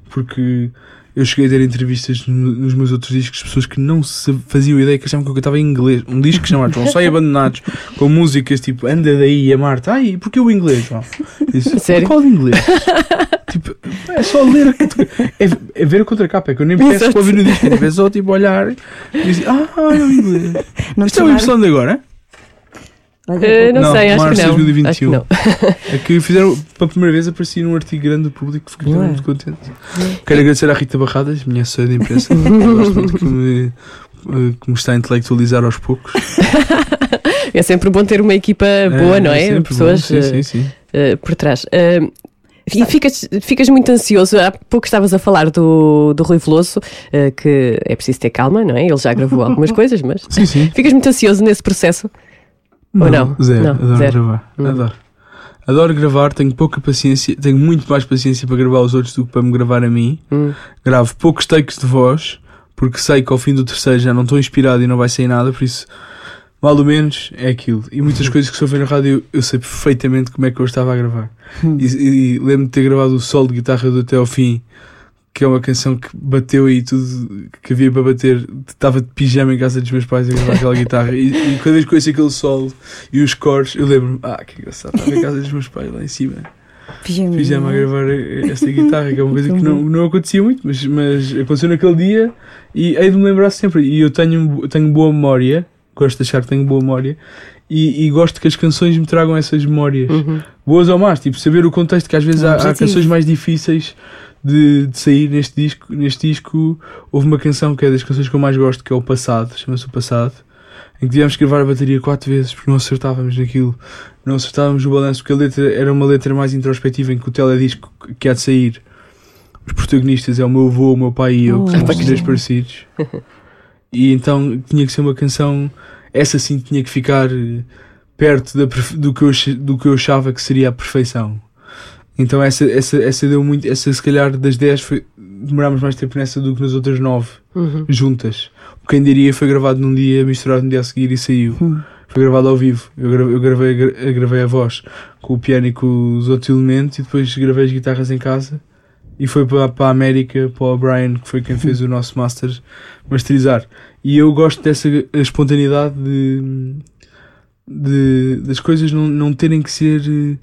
porque eu cheguei a ter entrevistas no- nos meus outros discos, pessoas que não se faziam ideia que achavam que eu cantava em inglês. Um disco chamado João Sai Abandonados, com músicas tipo Anda daí a Marta. Ai, porquê o inglês, João? Sério? Qual inglês? tipo, é só ler a é, é ver a contracapa, é que eu nem peço para ouvir no disco, é só tipo olhar e dizer, ah, é o inglês. Não Isto é uma impressão de agora? Olha, Eh, não, Não, sei, acho março que não. de 2021. Acho que não. É que fizeram, pela primeira vez apareci num artigo grande do público, fiquei Ué. muito contente. Quero agradecer à Rita Barradas, minha assessora de imprensa. Que me, eh, que me está a intelectualizar aos poucos. É sempre bom ter uma equipa boa, não é? sempre Pessoas bom, sim, eh, sim, sim. eh, por trás. Eh, e ficas, ficas muito ansioso. Há pouco estavas a falar do, do Rui Veloso, que é preciso ter calma, não é? Ele já gravou algumas coisas, mas. Sim, sim. Ficas muito ansioso nesse processo? Ou não? Zero, Não, adoro zero. gravar. Hum. Adoro. Adoro gravar, tenho pouca paciência, tenho muito mais paciência para gravar os outros do que para me gravar a mim. Hum. Gravo poucos takes de voz, porque sei que ao fim do terceiro já não estou inspirado e não vai sair nada, por isso, mal ou menos, é aquilo. E muitas coisas que se ouvem na rádio eu sei perfeitamente como é que eu estava a gravar. Hum. E, e lembro de ter gravado o solo de guitarra do Até ao Fim, que é uma canção que bateu aí tudo que havia para bater. Estava de pijama em casa dos meus pais a gravar aquela guitarra. E, e cada vez que eu ouço aquele solo e os cores, eu lembro-me, ah, que engraçado, estava em casa dos meus pais lá em cima, Pijama. pijama a gravar esta guitarra, que é uma coisa que não, não acontecia muito, mas, mas aconteceu naquele dia e hei de me lembrar sempre. E eu tenho, tenho boa memória, gosto de achar que tenho boa memória. E, e gosto que as canções me tragam essas memórias, Uhum. boas ou más, tipo saber o contexto, que às vezes há, há canções mais difíceis de, de sair neste disco. Neste disco houve uma canção que é das canções que eu mais gosto, que é o Passado, chama-se o Passado, em que tivemos que gravar a bateria quatro vezes porque não acertávamos naquilo, não acertávamos o balanço, porque a letra era uma letra mais introspectiva em que o teledisco que há de sair. Os protagonistas é o meu avô, o meu pai e eu, que somos três parecidos. E então tinha que ser uma canção, essa sim tinha que ficar eh, perto da do, que eu, do que eu achava que seria a perfeição. Então essa, essa, essa deu muito, essa se calhar das 10 foi, demorámos mais tempo nessa do que nas outras 9 Uhum. juntas. Quem diria foi gravado num dia, misturado no dia a seguir e saiu. Hum. Foi gravado ao vivo. Eu gravei, eu gravei, a gra- gravei a voz com o piano e com os outros elementos e depois gravei as guitarras em casa e foi para, para a América, para o Brian, que foi quem fez o nosso master, masterizar. E eu gosto dessa espontaneidade de, de- das coisas não, não terem que ser eh,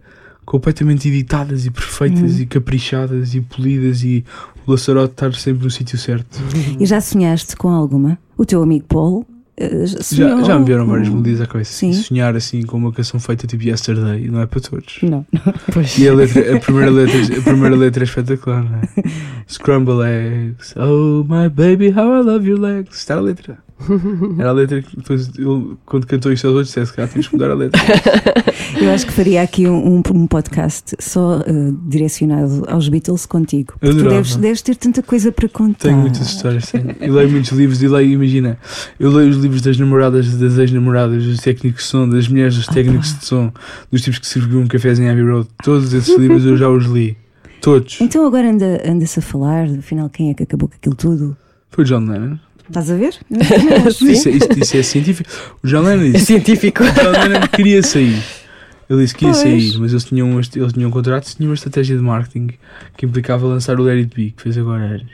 completamente editadas e perfeitas e caprichadas e polidas e o laçarote estar sempre no sítio certo. E já sonhaste com alguma? O teu amigo Paul eh, Já, já me vieram várias melodias à cabeça. Sim. Sonhar assim com uma canção feita tipo Yesterday não é para todos. Não. Pois. E a, letra, a, primeira letra, a primeira letra é espetacular, não é? Scramble eggs. Oh my baby, how I love your legs. Está a letra. Era a letra que depois ele, quando cantou isto aos outros, disse que ah, temos que mudar a letra. Eu acho que faria aqui um, um- podcast só eh, direcionado aos Beatles contigo. Porque tu deves, deves ter tanta coisa para contar. Tenho muitas histórias, tenho. Eu leio muitos livros e leio, imagina, eu leio os livros das namoradas, das ex-namoradas, dos técnicos de som, das mulheres dos técnicos de som, dos tipos que serviam cafés em Abbey Road. Todos esses livros eu já os li. Todos. Então agora anda- anda-se a falar, afinal, quem é que acabou com aquilo tudo? Foi o John Lennon. Estás a ver? Isso, isso, isso é científico. O John Lennon É disse. científico. O John Lennon queria sair. Ele disse que ia Pois. sair, mas eles tinham, um, eles tinham um contrato e tinham uma estratégia de marketing que implicava lançar o Let It Be, que fez agora anos.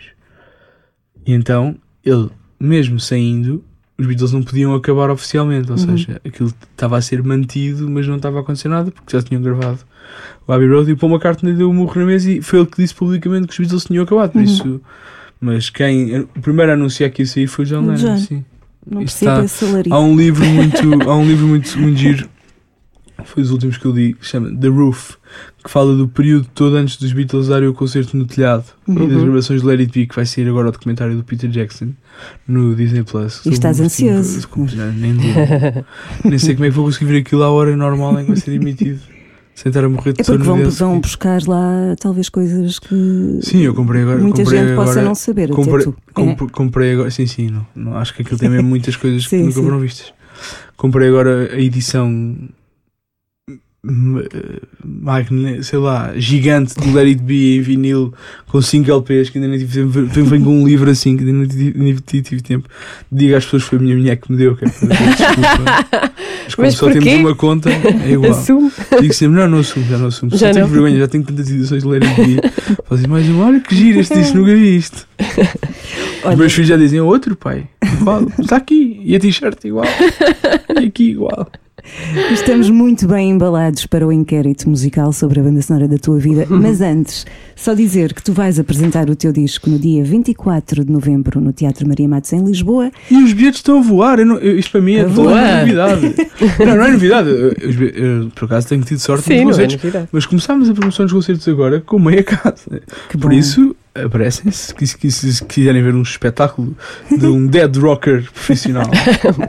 E então, ele, mesmo saindo, os Beatles não podiam acabar oficialmente, ou seja, aquilo estava a ser mantido, mas não estava a acontecer nada porque já tinham gravado o Abbey Road e o Paul McCartney deu o murro na mesa e foi ele que disse publicamente que os Beatles tinham acabado. Por isso, mas quem o primeiro a anunciar que ia sair foi o John Lennon. John. Sim. Não percebo está-. Há um livro muito, há um livro muito, muito giro, foi os últimos que eu li, que se chama The Roof, que fala do período todo antes dos Beatles darem o concerto no telhado e Uhum. das gravações de Let It Be, que vai sair agora o documentário do Peter Jackson no Disney Plus. E estás ansioso. Já Nem, digo. nem sei como é que vou conseguir ver aquilo à hora normal em que vai ser emitido. Sem estar a morrer de É porque vão, vão buscar lá talvez coisas que Sim, eu comprei agora. muita comprei gente possa agora- não saber. Comprei, até tu. É. comp- comprei agora, sim, sim, não, não, acho que aquilo tem mesmo muitas coisas que Sim, nunca sim. foram vistas. Comprei agora a edição, m- eh, magne- sei lá, gigante do Let It Be em vinil com 5 LPs que ainda nem tive tempo, vem, vem com um livro assim que ainda nem tive, nem tive- tempo. Diga às pessoas que foi a minha mulher que me deu, que é desculpa. Mas como Mas só porquê? temos uma conta, é igual. Assumo. Digo sempre, não, não assumo, já não assumo. Já tenho não. vergonha, já tenho tantas edições de It Be. Falo assim, mais uma, olha que giro este disco, nunca vi isto. Os meus filhos já dizem, outro pai, igual, está aqui, e a t-shirt igual, e aqui igual. Estamos muito bem embalados para o inquérito musical sobre a banda sonora da tua vida, mas antes, só dizer que tu vais apresentar o teu disco no dia 24 de novembro no Teatro Maria Matos em Lisboa. E os bilhetes estão a voar, eu não- eu- isto para mim é toda uma novidade. Não, não é novidade, eu- por acaso tenho tido sorte Sim, nos não é concertos, novidade. mas começámos a promoção dos concertos agora com meia casa. Que Por bom. isso, aparecem-se, que, que, se quiserem ver um espetáculo de um dead rocker profissional.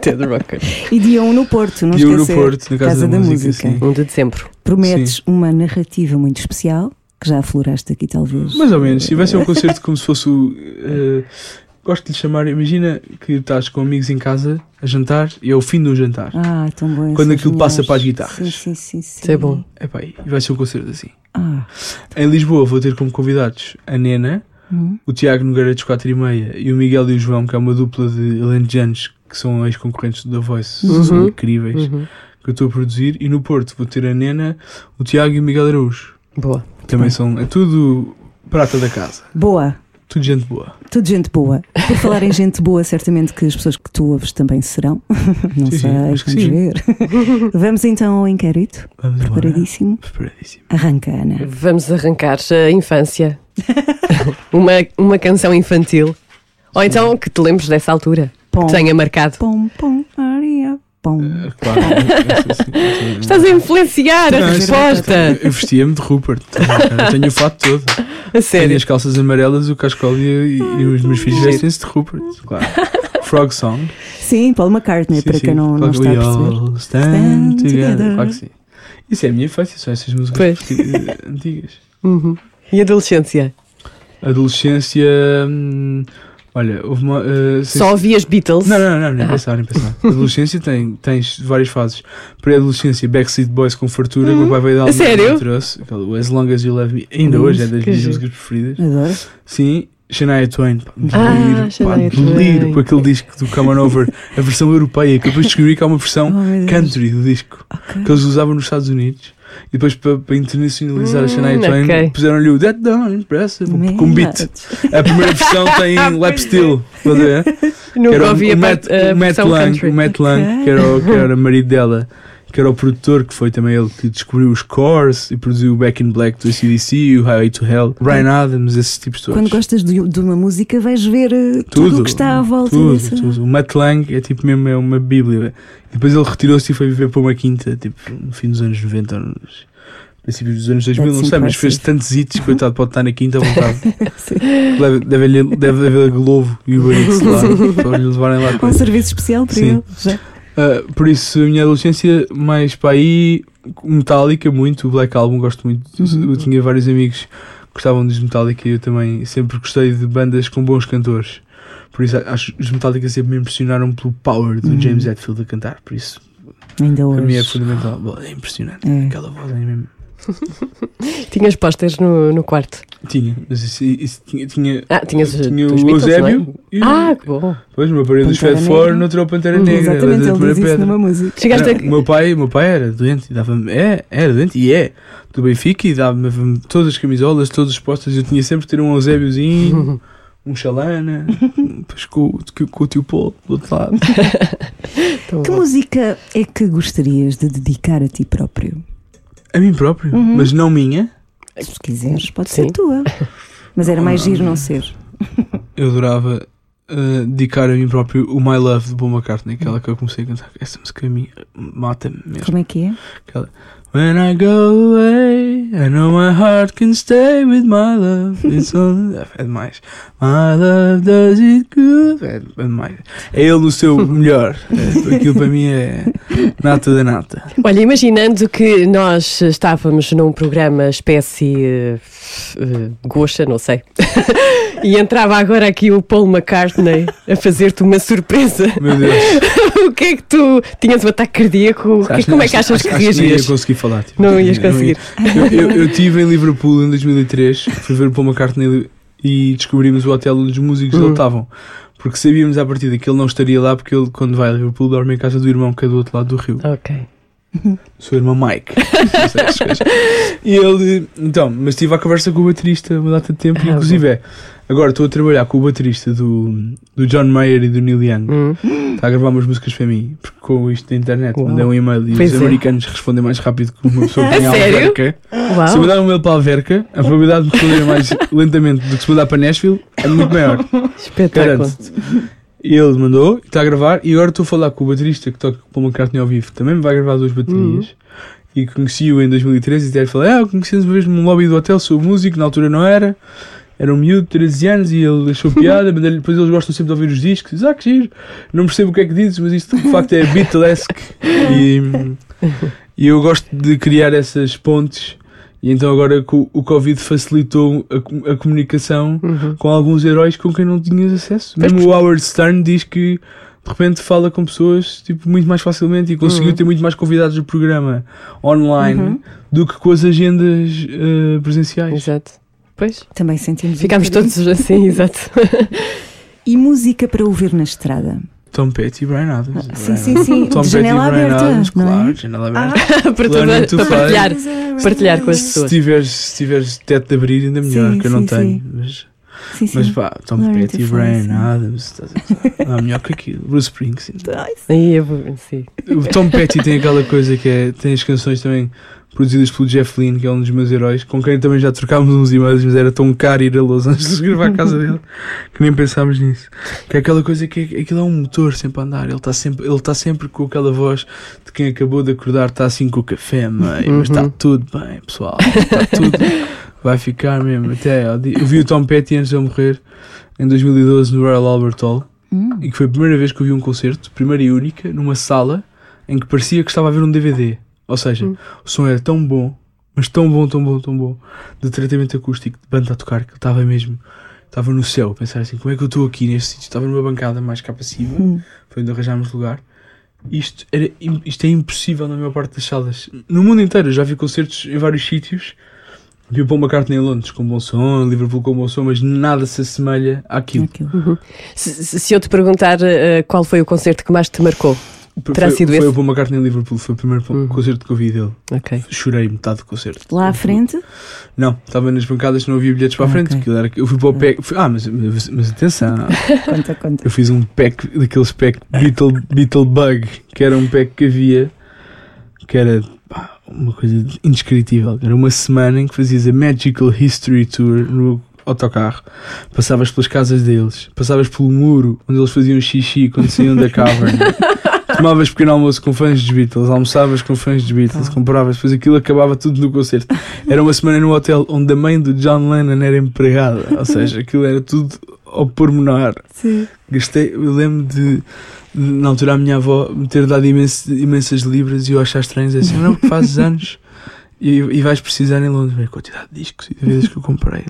Ted Rocker. E dia 1 no Porto, não E eu no esquecer. Porto, na Casa, da, Música. sim. 1 de dezembro. Prometes uma narrativa muito especial, que já afloraste aqui talvez. Mais ou menos, se tivesse um concerto como se fosse o. eh, gosto de lhe chamar, imagina que estás com amigos em casa a jantar e é o fim do jantar. Ah, tão bom. Quando aquilo passa para as guitarras. Sim, sim, sim. sim. Isso é bom. Epá, e vai ser um concerto assim. Ah, Em Lisboa vou ter como convidados a Nena, hum. o Tiago Nogueira dos 4 e meia e o Miguel e o João, que é uma dupla de alentejanos que são ex-concorrentes do The Voice, são Uhum. incríveis, Uhum. que eu estou a produzir. E no Porto vou ter a Nena, o Tiago e o Miguel Araújo. Boa. Também são, é tudo prata da casa, Boa. Tudo gente boa. Tudo gente boa. Por falar em gente boa, certamente que as pessoas que tu ouves também serão. Não Sim, sei, vamos sim. ver. Vamos então ao inquérito. Vamos embora. Preparadíssimo. Preparadíssimo. Arranca, Ana. Vamos arrancar a infância. uma, uma canção infantil. Ou então que te lembres dessa altura. Pom, Que tenha marcado. pom, pom, Maria, pom. Ah, Claro, Estás a influenciar a Não, isso- resposta. Eu vestia-me de Rupert. Eu tenho o fato todo. A Tenho sério. as calças amarelas, o cascol e, e os meus filhos vestem-se de Rupert. Claro. Frog Song. Sim, Paul McCartney, Sim, para sim. quem não, não está a perceber. stand, Stand together. together. Claro que sim. Isso é a minha infância, são essas músicas Pois. antigas. Uhum. E adolescência? Adolescência. hum, olha, houve uma. sem- Só ouvias Beatles? Não, não, não, nem pensar, nem pensar. Adolescência tem, tens várias fases. Pré-adolescência, Backstreet Boys com fartura, o meu pai veio dar sério? trouxe. As Long as You Love Me, ainda Hum, hoje é das minhas músicas preferidas. Adoro. Sim, Shania Twain, pá, Ah, deliro, pá, Twain. com aquele disco do Come On Over, a versão europeia, que depois descobri que há uma versão Oh, country do disco Ok. que eles usavam nos Estados Unidos. E depois, para, para internacionalizar a Shania Hum, Twain, ok. puseram-lhe o That Don't Impress com beat. A primeira versão tem lap steel, estás a ver? Nunca o- ouvi o a, Matt, a Matt Lang, country. o Matt Lang, que, era o, que era marido dela, que era o produtor, que foi também ele que descobriu os cores e produziu o Back in Black do ACDC, o Highway to Hell, Brian Adams, esses tipos todos. Quando gostas de, de uma música, vais ver eh, tudo o que está à volta tudo, dessa. tudo. O Matt Lang é tipo mesmo é uma bíblia. E depois ele retirou-se e foi viver para uma quinta, tipo, no fim dos anos 90, ou nos princípios dos anos 2000, não That's sei, mas fez tantos hits, coitado, pode estar na quinta à vontade. Deve, deve, haver- deve haver Globo e o Eats lá, para lhe levarem lá Um serviço especial para Sim. ele. Já. Uh, por isso, a minha adolescência, mais para aí, Metallica, muito. O Black Album, gosto muito. Uhum. Eu tinha vários amigos que gostavam dos Metallica e eu também sempre gostei de bandas com bons cantores. Por isso, acho que os Metallica sempre me impressionaram pelo power do Uhum. James Hetfield a cantar. Por isso, Ainda para mim é hoje. fundamental. É impressionante. É. Aquela voz é mesmo. Tinhas posters no, no quarto. Tinha, mas isso, isso tinha, tinha, Ah, tinhas uh, tinha o Beatles, Eusébio não e é? o- Ah, que bom. Pois, uma parede dos Fat Four, Negra. noutra o Pantera Hum, Negra. Exatamente, ele diz isso pedra. numa música. Chegaste Não, a... O meu pai, meu pai era doente e dava-me, é, era doente e é, do Benfica e dava-me todas as camisolas, todas as postas. Eu tinha sempre que ter um Eusébiozinho, um Chalana, depois com, com, com o tio Paulo do outro lado. Tão Que bom. música é que gostarias de dedicar a ti próprio? A mim próprio, Uhum. mas não minha. Se quiseres, pode Sim. ser tua. Mas era mais giro não ser. Eu adorava uh, dedicar a mim próprio o My Love de Paul McCartney, aquela que eu comecei a cantar. Essa música a mim mata-me mesmo. Como é que é? Aquela. When I go away, I know my heart can stay with my love. It's only... É demais. My love does it good. É, é demais. É ele no seu melhor. É, aquilo para mim é nata da nata. Olha, imaginando que nós estávamos num programa espécie uh, uh, Goxa, não sei, e entrava agora aqui o Paul McCartney a fazer-te uma surpresa, Meu Deus. O que é que tu tinhas um ataque cardíaco? Que- Acho- como é que acho- achas que acho nem ia reagias? conseguir falar. tipo, Não ias ia- conseguir. Eu, eu, eu estive em Liverpool em 2003, fui ver o Paul McCartney e descobrimos o hotel onde os músicos Uhum. estavam. Porque sabíamos à partida que ele não estaria lá porque ele, quando vai a Liverpool, dorme em casa do irmão que é do outro lado do rio. Ok. O seu irmão Mike. Não e ele, então, mas tive a conversa com o baterista uma data de tempo, Ah, inclusive é. Agora estou a trabalhar com o baterista do, do John Mayer e do Neil Young. Hum. Está a gravar umas músicas para mim, porque com isto da internet, Uau. mandei um e-mail e Pois os é. americanos respondem mais rápido que uma pessoa que tem alverca. Se eu Uau. mandar um e-mail para a alverca, a probabilidade de responder mais lentamente do que se mandar para Nashville é muito maior. Espetáculo. E ele mandou, está a gravar, e agora estou a falar com o baterista que toca com o McCartney ao vivo, também me vai gravar duas baterias. E conheci-o em 2013 e até falei: Ah, conhecemos vez num lobby do hotel, sou músico, na altura não era. Era um miúdo de 13 anos e ele achou piada, mas depois eles gostam sempre de ouvir os discos. Ah, que giro, não percebo o que é que dizes, mas isto de facto é Beatlesque. E, e eu gosto de criar essas pontes. E então agora o Covid facilitou a, a comunicação Uhum. com alguns heróis com quem não tinhas acesso. Mesmo o Howard Stern diz que de repente fala com pessoas tipo, muito mais facilmente e conseguiu Uhum. ter muito mais convidados do programa online Uhum. do que com as agendas eh, presenciais. Exato. Pois, Também sentimos. ficámos todos assim, exato. E música para ouvir na estrada? Tom Petty e Brian Adams. Ah, sim, sim, sim. Tom De Petty janela e Brian aberta, Adams, não é? claro, janela aberta. para, toda- Learning to para fly. partilhar, partilhar com as Se pessoas. tiveres, se tiveres teto de abrir, ainda melhor, Sim, que eu não sim, tenho. sim. Mas, Sim, sim. mas pá, Tom Learning Petty e Brian sim. Adams, não há melhor que aquilo. Bruce Springsteen. Aí eu vou, sim. O Tom Petty tem aquela coisa que é. Tem as canções também produzidas pelo Jeff Lynne, que é um dos meus heróis, com quem também já trocámos uns e-mails, mas era tão caro ir a Los Angeles gravar a casa dele que nem pensámos nisso. Que é aquela coisa que é, aquilo é um motor sempre a andar, ele está sempre, ele está sempre com aquela voz de quem acabou de acordar, está assim com o café, mãe, mas está Uhum. tudo bem, pessoal, está tudo. Vai ficar mesmo. Até eu vi o Tom Petty antes de eu morrer, em 2012, no Royal Albert Hall Hum. e que foi a primeira vez que eu vi um concerto, primeira e única, numa sala em que parecia que estava a ver um DVD. Ou seja, Hum. o som era tão bom, mas tão bom, tão bom, tão bom, de tratamento acústico, de banda a tocar, que eu estava mesmo, estava no céu, a pensar assim, como é que eu estou aqui neste sítio? Estava numa bancada mais cá passiva, Hum. foi onde arranjámos lugar. Isto, era, isto é impossível na maior parte das salas. No mundo inteiro, já vi concertos em vários sítios. Vi o Paul McCartney em Londres com bom som, Liverpool com bom som, mas nada se assemelha àquilo. Aquilo. Se, se- eu te perguntar eh, qual foi o concerto que mais te marcou, Terá foi, sido foi esse? o Paul McCartney em Liverpool, foi o primeiro Uhum. concerto que eu vi dele. ok. Chorei metade do concerto. Lá à frente, Não, estava nas bancadas, não havia bilhetes para a frente. ok. aquilo era- eu fui para o pack. fui- ah, mas, mas, mas atenção, conta, conta. eu fiz um pack daqueles pack Beetle, Beetle Bug, que era um pack que havia, que era pá, uma coisa indescritível. Era uma semana em que fazias a Magical History Tour no autocarro, passavas pelas casas deles, passavas pelo muro onde eles faziam xixi quando saíam da caverna. Tomavas pequeno almoço com fãs dos Beatles, almoçavas com fãs dos Beatles, compravas, depois aquilo acabava tudo no concerto. Era uma semana no hotel onde a mãe do John Lennon era empregada, ou seja, aquilo era tudo ao pormenor. Sim. Gastei, eu lembro de, de, na altura a minha avó me ter dado imenso- imensas libras e eu achar estranho assim, não, porque fazes anos e, e vais precisar em Londres. Bem, A quantidade de discos e de vezes que eu comprei.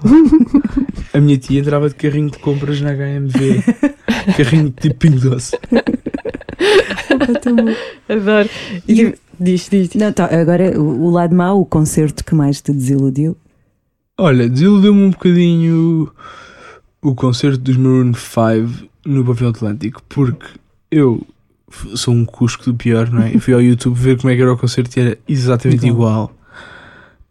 A minha tia entrava de carrinho de compras na HMV, carrinho tipo Pingo Doce. Adoro. E, Diz, diz, diz. Não, tá, agora o, o lado mau, o concerto que mais te desiludiu. Olha, desiludiu-me um bocadinho o concerto dos Maroon 5 no Pavilhão Atlântico, porque eu sou um cusco do pior, não é? Eu fui ao YouTube ver como é que era o concerto e era exatamente igual.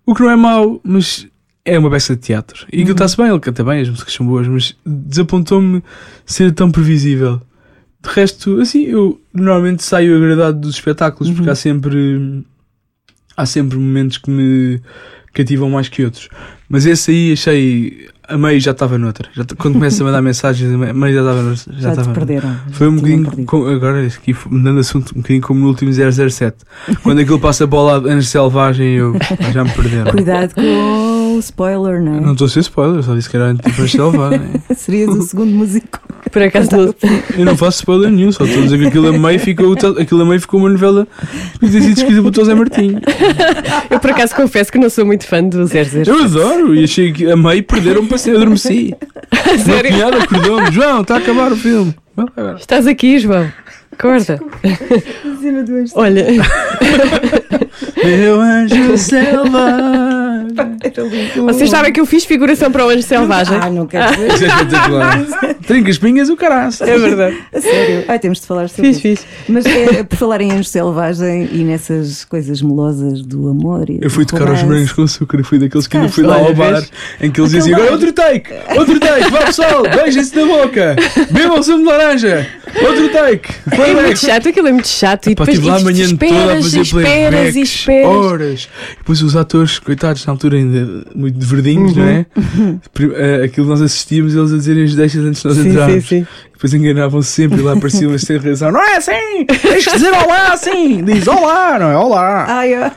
O que não é mau, mas é uma peça de teatro. E aquilo está-se bem, ele canta bem, as músicas são boas, mas desapontou-me ser tão previsível. De resto, assim, eu normalmente saio agradado dos espetáculos, porque há sempre há sempre momentos que me cativam mais que outros. Mas esse aí achei. A meio já estava noutra. Já quando começa a mandar mensagens, a meio já estava noutra. Já Já, estava perderam. Foi um bocadinho. com- agora, aqui, mudando assunto, um bocadinho como no último 007. Quando aquilo passa para o lado Anjo Selvagem, eu já me perderam. Cuidado com spoiler, não é? Não estou a ser spoiler, só disse que era tipo Anjo Selvagem. Serias o segundo músico. Por acaso não. Eu não faço spoiler nenhum, só estou a dizer que aquilo a meio ficou, aquilo a meio ficou uma novela que ter sido escrita por José Martinho. Eu por acaso confesso que não sou muito fã do 00. Eu adoro e achei que a meio perderam para ser adormeci. Uma Sério? cunhada acordou-me, João, está a acabar o filme. Estás aqui, João. Acorda. Olha, Meu anjo selvagem. Vocês sabem que eu fiz figuração para o Anjo Selvagem. Ah, não quero dizer. Isso é espetacular. Trinca espinhas o caraço. É verdade. A sério. Ai, temos de falar sobre Fiz, isso. fiz. Mas é, por falar em anjo selvagem e nessas coisas melosas do amor. E Eu fui tocar aos brancos com açúcar e fui daqueles que ainda fui lá ao bar em que eles diziam agora outro take, outro take, vá pessoal, beijem-se na boca, bebam sumo de laranja, outro take. É muito chato, aquilo é muito chato. E depois estive lá a e manhã toda a esperas, fazer e esperas e esperas. horas. E depois os atores, coitados, na altura ainda muito de verdinhos, Uhum. não é? Pri- eh, Aquilo nós assistíamos eles a dizerem as deixas antes de nós Sim, sim, entrarmos. sim. Depois enganavam-se sempre e lá apareciam as sem razão. Não é assim! Tens que dizer olá assim! Diz olá, não é olá! Ai, ó.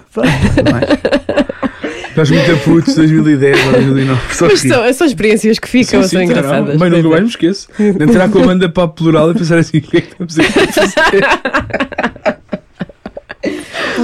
Estás muito a putos, 2010 ou 2009. Só Mas são, são experiências que ficam, Sim, sim, são engraçadas. Bem, nunca é. mais me esqueço. De entrar com a banda para a plural e pensar assim: o que é que estamos a fazer?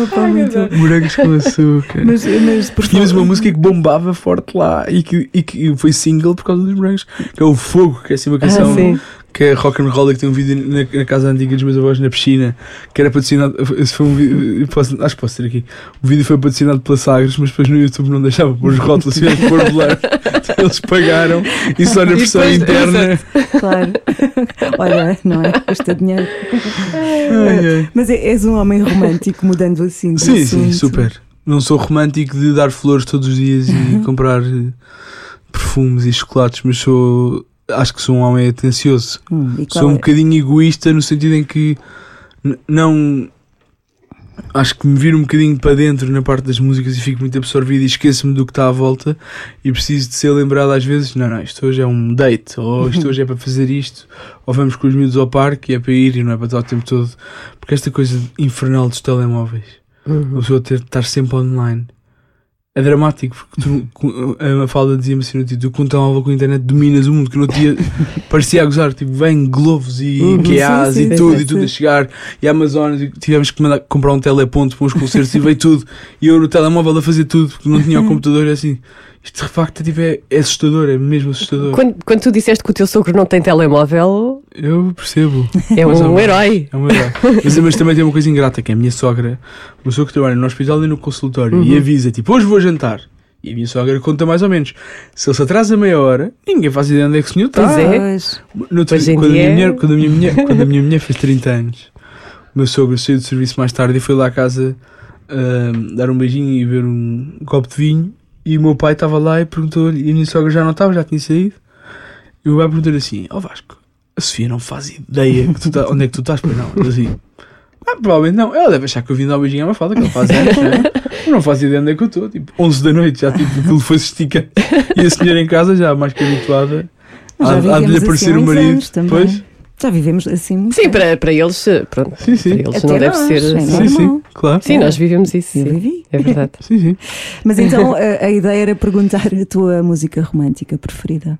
Opa, muito bom. Morangos com açúcar. Mas, mas por Tínhamos uma música que bombava forte lá e que, e que foi single por causa dos morangos, que é o Fogo, que é assim uma canção Ah, sim. Que é rock and roll, que tem um vídeo na, na casa antiga dos meus avós na piscina, que era patrocinado. Esse foi um vídeo, posso- acho que posso ter aqui. O vídeo foi patrocinado pela Sagres, mas depois no YouTube não deixava pôr os rótulos, tivemos que pôr blur. Eles pagaram e só na versão depois- interna. Claro. Olha, não é? Custa dinheiro. Ai, ai. Mas é- és um homem romântico, mudando assim de Sim, sim, assunto. super. Não sou romântico de dar flores todos os dias e comprar eh, perfumes e chocolates, mas sou. Acho que sou um homem atencioso. Hum, Sou um é? bocadinho egoísta no sentido em que não. Acho que me viro um bocadinho para dentro na parte das músicas e fico muito absorvido e esqueço-me do que está à volta e preciso de ser lembrado às vezes, não, não, isto hoje é um date, ou isto hoje é para fazer isto, ou vamos com os miúdos ao parque e é para ir e não é para estar o tempo todo. Porque esta coisa infernal dos telemóveis, Uhum. a pessoa ter de estar sempre online. É dramático, porque tu, a Mafalda dizia-me assim no título, com um telemóvel com a internet dominas o mundo, que no dia parecia a gozar, tipo, vem Globos e Uhum, IKEAs sim, sim, e tudo, sim, e tudo a chegar, e Amazonas, e tivemos que mandar, comprar um teleponto para uns concertos e veio tudo, e eu no telemóvel a fazer tudo, porque não tinha o computador, e assim, isto de facto tipo, é, é assustador, é mesmo assustador. Quando, quando tu disseste que o teu sogro não tem telemóvel, Eu percebo. é Mais ou um herói. É uma herói. mas, mas também tem uma coisa ingrata, que é a minha sogra, o meu sogro trabalha no hospital e no consultório, e avisa, tipo, hoje vou jantar. E a minha sogra conta mais ou menos. Se ele se atrasa meia hora, ninguém faz ideia onde é que o senhor está. Pois é. Outro Hoje dia, quando, a mulher, quando, a minha mulher, quando a minha mulher fez 30 anos, o meu sogro saiu do serviço mais tarde e foi lá à casa ahm, dar um beijinho e beber um copo de vinho. E o meu pai estava lá e perguntou-lhe, e a minha sogra já não estava, já tinha saído. E o meu pai perguntou-lhe assim: Ó Vasco, a Sofia não faz ideia que tu tá- onde é que tu estás, pois não? Assim. Ah, provavelmente não. Ela deve achar que eu vim dar um beijinho à Mafalda, que ele faz anos, não é? Eu não faço ideia onde é que eu estou. Tipo, 11 da noite, já tipo, aquilo foi esticando. E a senhora em casa, já mais que habituada, já há, de lhe aparecer assim o marido. anos também. Pois, Já vivemos assim muito Sim, para, para eles, eh, pronto. sim, sim. Para eles Até não deve nós, ser. é assim. Sim, sim, claro. Sim, nós vivemos isso. Eu sim. vivi. É verdade. Sim, sim. Mas então a, a ideia era perguntar a tua música romântica preferida.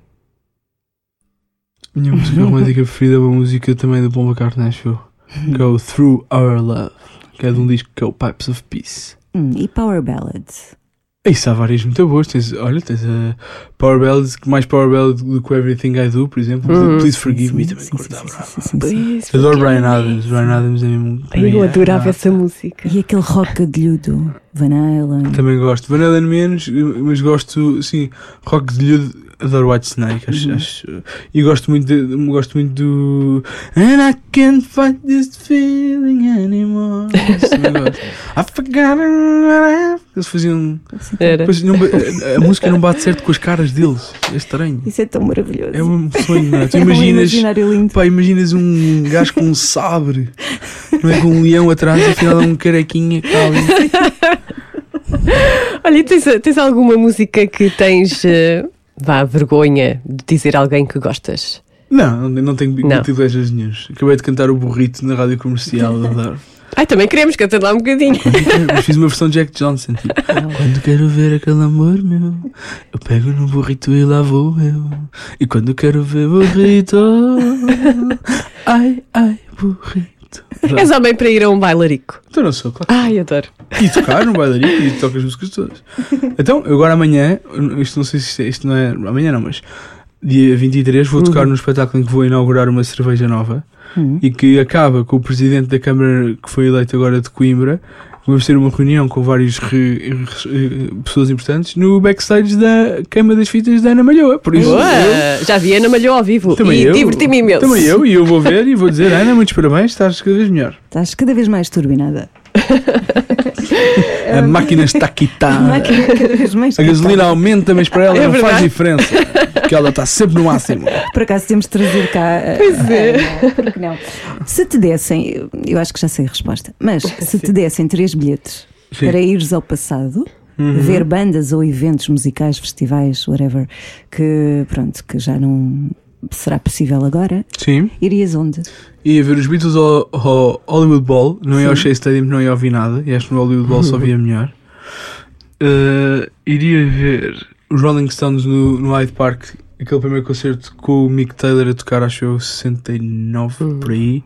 A minha música romântica preferida é uma música também do Paul McCartney, acho eu, que é Through Our Love, que é de um disco que é o Pipes of Peace. Hum, e Power Ballads? Isso há várias muito boas. Tens, olha, tens a Power Ballad, mais Power Ballad do que Everything I Do, por exemplo. Hum. Please Forgive Me Sim, também sim, curto, sim, bravo. sim, sim, sim, sim. Isso, Adoro Brian Adams. Brian Adams é mesmo. Eu adorava Ah, essa música. E aquele rocadilhudo, Van Halen. Também gosto. Van Halen menos, mas gosto, sim, rock de lhe adoro White Snake, acho, Uhum. acho- e gosto muito, de, gosto muito do And I can't fight this feeling anymore. I forgot what I- Eles faziam. Era. Depois não a, a música não bate certo com as caras deles. É estranho. Isso é tão maravilhoso. É um sonho, não é? Tu É um imaginas. lindo. Pá, imaginas um gajo com um sabre, não é? Com um leão atrás, afinal é um carequinha. Olha, e tens, tens alguma música que tens, eh, vá, vergonha de dizer a alguém que gostas? Não, não tenho Não. privilégios nenhums. Acabei de cantar o burrito na rádio comercial. adoro. Ai, também queremos cantar lá um bocadinho. Mas fiz uma versão de Jack Johnson. Tipo, quando quero ver aquele amor meu, eu pego no burrito e lá vou eu. E quando quero ver burrito, ai, ai, burrito. És homem para ir a um bailarico. Então não sou, claro. Ai, adoro. E tocar no bailarico e toco as músicas todas. Então, eu agora amanhã, isto não sei se isto, é- não é. Amanhã não, mas dia 23 vou tocar num espetáculo em que vou inaugurar uma cerveja nova Hum. e que acaba com o presidente da Câmara que foi eleito agora de Coimbra. Vamos ter uma reunião com várias re- re- pessoas importantes no backstage da Queima das Fitas da Ana Malhoa. Por isso, eu, Boa! Já vi Ana Malhou ao vivo também e eu, diverti-me imenso. Também eu, e eu vou ver e vou dizer: Ana, muitos parabéns, estás cada vez melhor. Estás cada vez mais turbinada. A máquina está quitada. A gasolina aumenta, mas para ela É não faz verdade. diferença. Porque ela está sempre no máximo. Por acaso temos de trazer cá. a- Pois é. Ana, porque não? Se te dessem, eu- acho que já sei a resposta, mas se te dessem três bilhetes Sim. para ires ao passado, ver bandas ou eventos musicais, festivais, whatever, que pronto, que já não será possível agora, Sim. irias onde? Ia ver os Beatles ao, ao Hollywood Bowl. Não ia ao Shea Stadium, não ia ouvir nada. E acho que no Hollywood Bowl só via melhor. Uh, iria ver os Rolling Stones no, no Hyde Park. Aquele primeiro concerto com o Mick Taylor a tocar, acho eu, 69 por aí.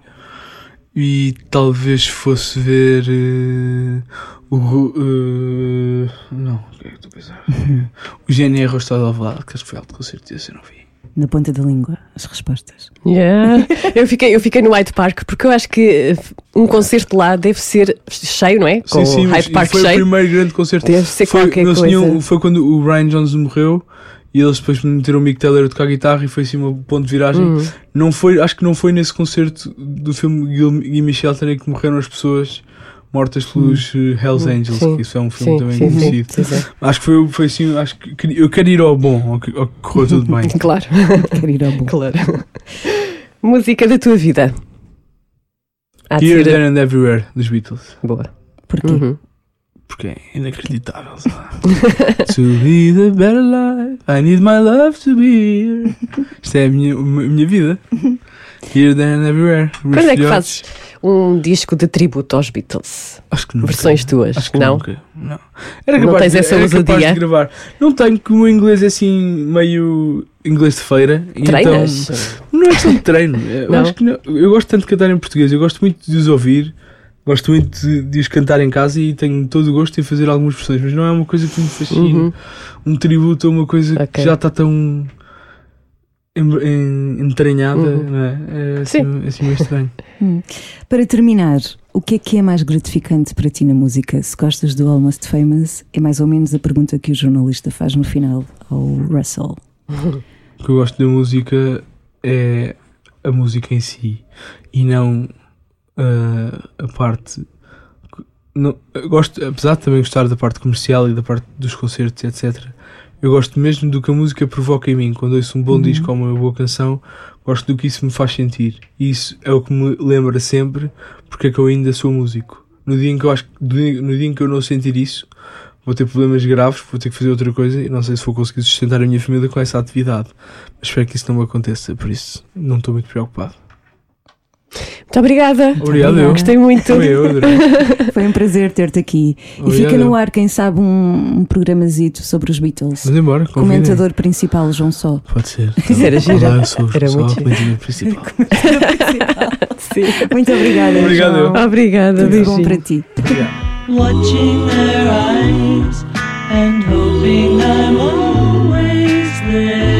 E talvez fosse ver uh, o. Uh, não, o que é que estou a pensar? o GNR Rostado Alvalade, que acho que foi alto concerto desse, eu não vi. Na ponta da língua, as respostas. Yeah. Eu, fiquei, eu fiquei no Hyde Park porque eu acho que eh, um concerto lá deve ser cheio, não é? Com sim, sim, o Hyde Park foi o cheio. primeiro grande concerto. Deve ser foi, qualquer coisa. tinham- foi quando o Brian Jones morreu e eles depois meteram o Mick Taylor a tocar guitarra e foi assim um ponto de viragem. Hum. Não foi, acho que não foi nesse concerto do filme Gil- Gimme Shelter em que morreram as pessoas mortas pelos eh, Hells Angels, Sim. que isso é um filme Sim, também sim, sim. conhecido. Sim, sim. Acho que foi, foi assim, acho que eu quero ir ao bom, ao que, ao que correu tudo bem. Claro, Quero ir ao bom. claro. Música da tua vida. Há Here, ser There and Everywhere dos Beatles. boa. Porquê? Uhum. Porque é inacreditável. sei lá. to lead a better life, I need my love to be here. Isto é a minha, a minha vida. Here, there and everywhere. Quando é que fazes um disco de tributo aos Beatles? Acho que nunca. Versões tuas? Acho que não? nunca. Não. Era Não capaz, tens de, essa era capaz de gravar. Não tenho, que o meu inglês é assim meio inglês de feira. e Treinas? Então, não é questão de treino. Eu, Não? acho que não. eu gosto tanto de cantar em português. Eu gosto muito de os ouvir. Gosto muito de, de os cantar em casa e tenho todo o gosto em fazer algumas versões, mas não é uma coisa que me fascina. Uhum. Um tributo a uma coisa Ok. que já está tão entranhada, Uhum. não é? É assim, Sim. é assim meio estranho. Para terminar, o que é que é mais gratificante para ti na música? Se gostas do Almost Famous, é mais ou menos a pergunta que o jornalista faz no final ao Russell. O que eu gosto da música é a música em si e não ah, a parte. Não, gosto, apesar de também gostar da parte comercial e da parte dos concertos, etc. Eu gosto mesmo do que a música provoca em mim. Quando ouço um bom disco ou uma boa canção, gosto do que isso me faz sentir. E isso é o que me lembra sempre porque é que eu ainda sou músico. No dia em que eu acho no dia em que eu não sentir isso, vou ter problemas graves, vou ter que fazer outra coisa e não sei se vou conseguir sustentar a minha família com essa atividade. Mas espero que isso não me aconteça, por isso não estou muito preocupado. Muito obrigada. Obrigado, eu. Gostei muito. Eu. Foi um prazer ter-te aqui. E Obrigado. fica no ar, quem sabe, um, um programazito sobre os Beatles. Vamos embora, convidem. Comentador principal, João Só. Pode ser. Isso era gira. Olá, eu sou, Era sou muito comentador principal. Sim. Muito obrigada. Obrigado, João. Obrigada, Tudo bom para ti. watching their eyes and hoping I'm always there.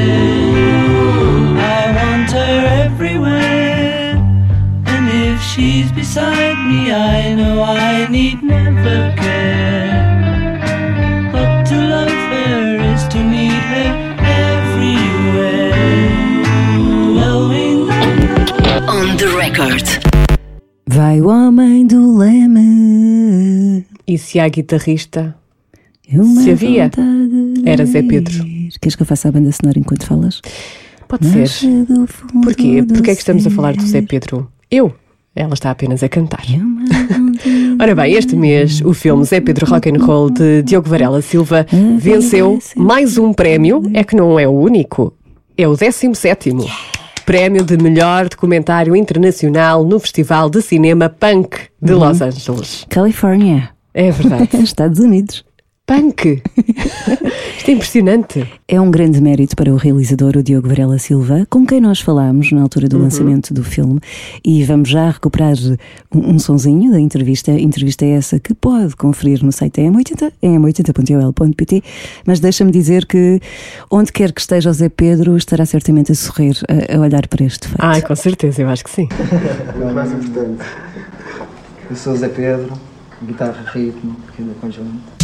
I know I need never care. But to love her is to meet her everywhere. On the record. Vai o homem do leme. E se há guitarrista? Uma Se havia, era Zé Pedro. Queres que eu faça a banda sonora enquanto falas? Pode ser. Do fundo Porquê? Porquê é que estamos a falar do Zé ser. Pedro? Eu? Ela está apenas a cantar. É Ora bem, este mês o filme Zé Pedro Rock and Roll de Diogo Varela Silva venceu mais um prémio, é que não é o único, é o 17 Prémio de melhor documentário internacional no Festival de Cinema Punk de Los Angeles. Califórnia, É verdade. Estados Unidos. Punk! Isto é impressionante. É um grande mérito para o realizador, o Diogo Varela Silva, com quem nós falámos na altura Uhum. do lançamento do filme. E vamos já recuperar um, um sonzinho da entrevista. Entrevista essa que pode conferir no site da M80, m80.ol.pt. Mas deixa-me dizer que onde quer que esteja o Zé Pedro, estará certamente a sorrir a, a olhar para este feito. Ai, com certeza, eu acho que sim. É o mais importante. Eu sou o Zé Pedro, guitarra, ritmo, pequeno conjunto.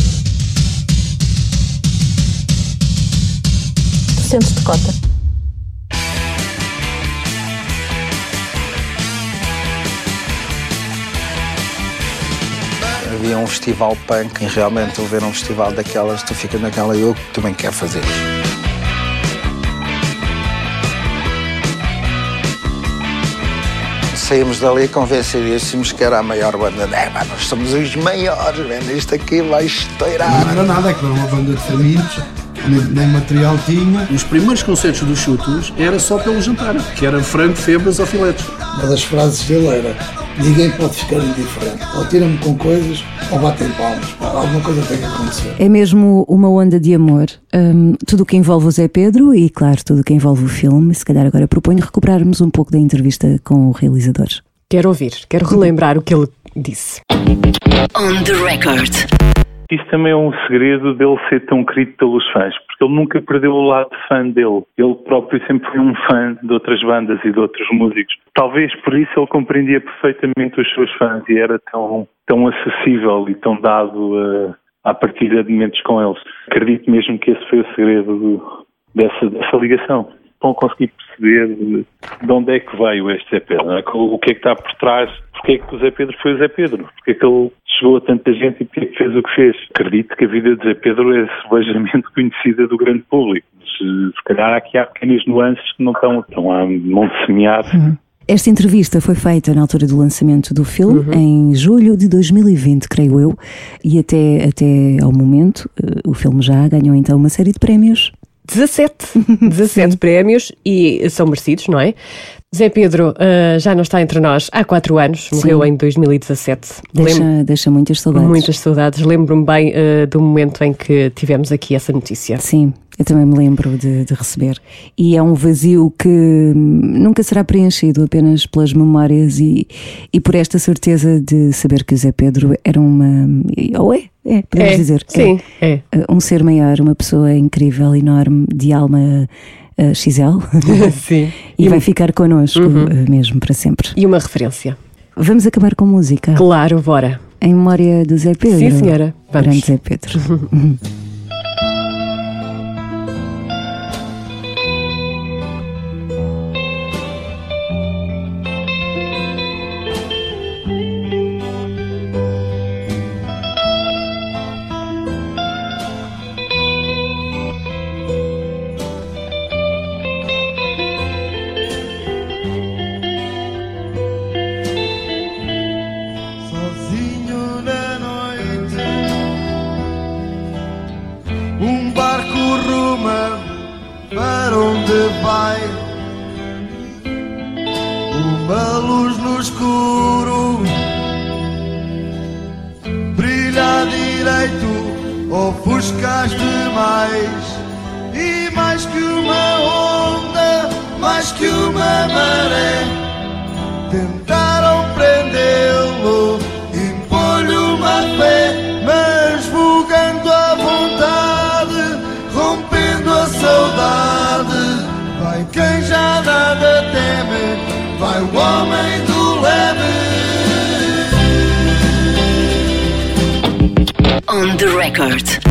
Sentes-te cota. Havia um festival punk e realmente houver um festival daquelas, tu fica naquela, eu também quero fazer. Saímos dali convencidíssimos que era a maior banda. É, pá, nós somos os maiores, velho. Isto aqui vai estourar. Não era nada, aquilo era uma banda de famintos, nem, nem material tinha. Os primeiros concertos dos chutos era só pelo jantar, que era frango, febras ou filetes. Uma das frases dele era: ninguém pode ficar indiferente. Ou tiram-me com coisas ou batem palmas. Alguma coisa tem que acontecer. É mesmo uma onda de amor. Hum, tudo o que envolve o Zé Pedro e, claro, tudo o que envolve o filme. Se calhar agora proponho recuperarmos um pouco da entrevista com o realizador. Quero ouvir, quero relembrar o que ele disse. On the record. Isso também é um segredo dele ser tão querido pelos fãs, porque ele nunca perdeu o lado fã dele. Ele próprio sempre foi um fã de outras bandas e de outros músicos. Talvez por isso ele compreendia perfeitamente os seus fãs e era tão, tão acessível e tão dado a, à partida de momentos com eles. Acredito mesmo que esse foi o segredo do- dessa, dessa ligação. A conseguir perceber de, de onde é que veio este não é? o que é que está por trás, porque é que o Zé Pedro foi o Zé Pedro, porque é que ele chegou a tanta gente e porque é que fez o que fez. Acredito que a vida de Zé Pedro é sebejamente conhecida do grande público, mas eh, se calhar aqui há pequenas nuances que não estão, estão a monte semear. Esta entrevista foi feita na altura do lançamento do filme, em julho de 2020, creio eu, e até, até ao momento eh, o filme já ganhou então uma série de prémios. 17, 17 prémios e são merecidos, não é? Zé Pedro ah, já não está entre nós há 4 anos, morreu Sim. em 2017. Deixa, Lembro- deixa muitas saudades. muitas saudades. Lembro-me bem ah, do momento em que tivemos aqui essa notícia. Sim, eu também me lembro de, de receber. E é um vazio que hum, nunca será preenchido apenas pelas memórias e, e por esta certeza de saber que o Zé Pedro era uma. Ou é, é, podemos É, dizer. sim, é. Uh, Um ser maior, uma pessoa incrível, enorme, de alma uh, XL. Sim. e vai ficar connosco uh, mesmo para sempre. E uma referência. Vamos acabar com música. Claro, bora. Em memória do Zé Pedro. Sim, senhora. Vamos. Grande Zé Pedro. no escuro brilha direito, ofuscaste mais. E mais que uma onda, mais que uma maré. Tentaram prendê-lo, On the record.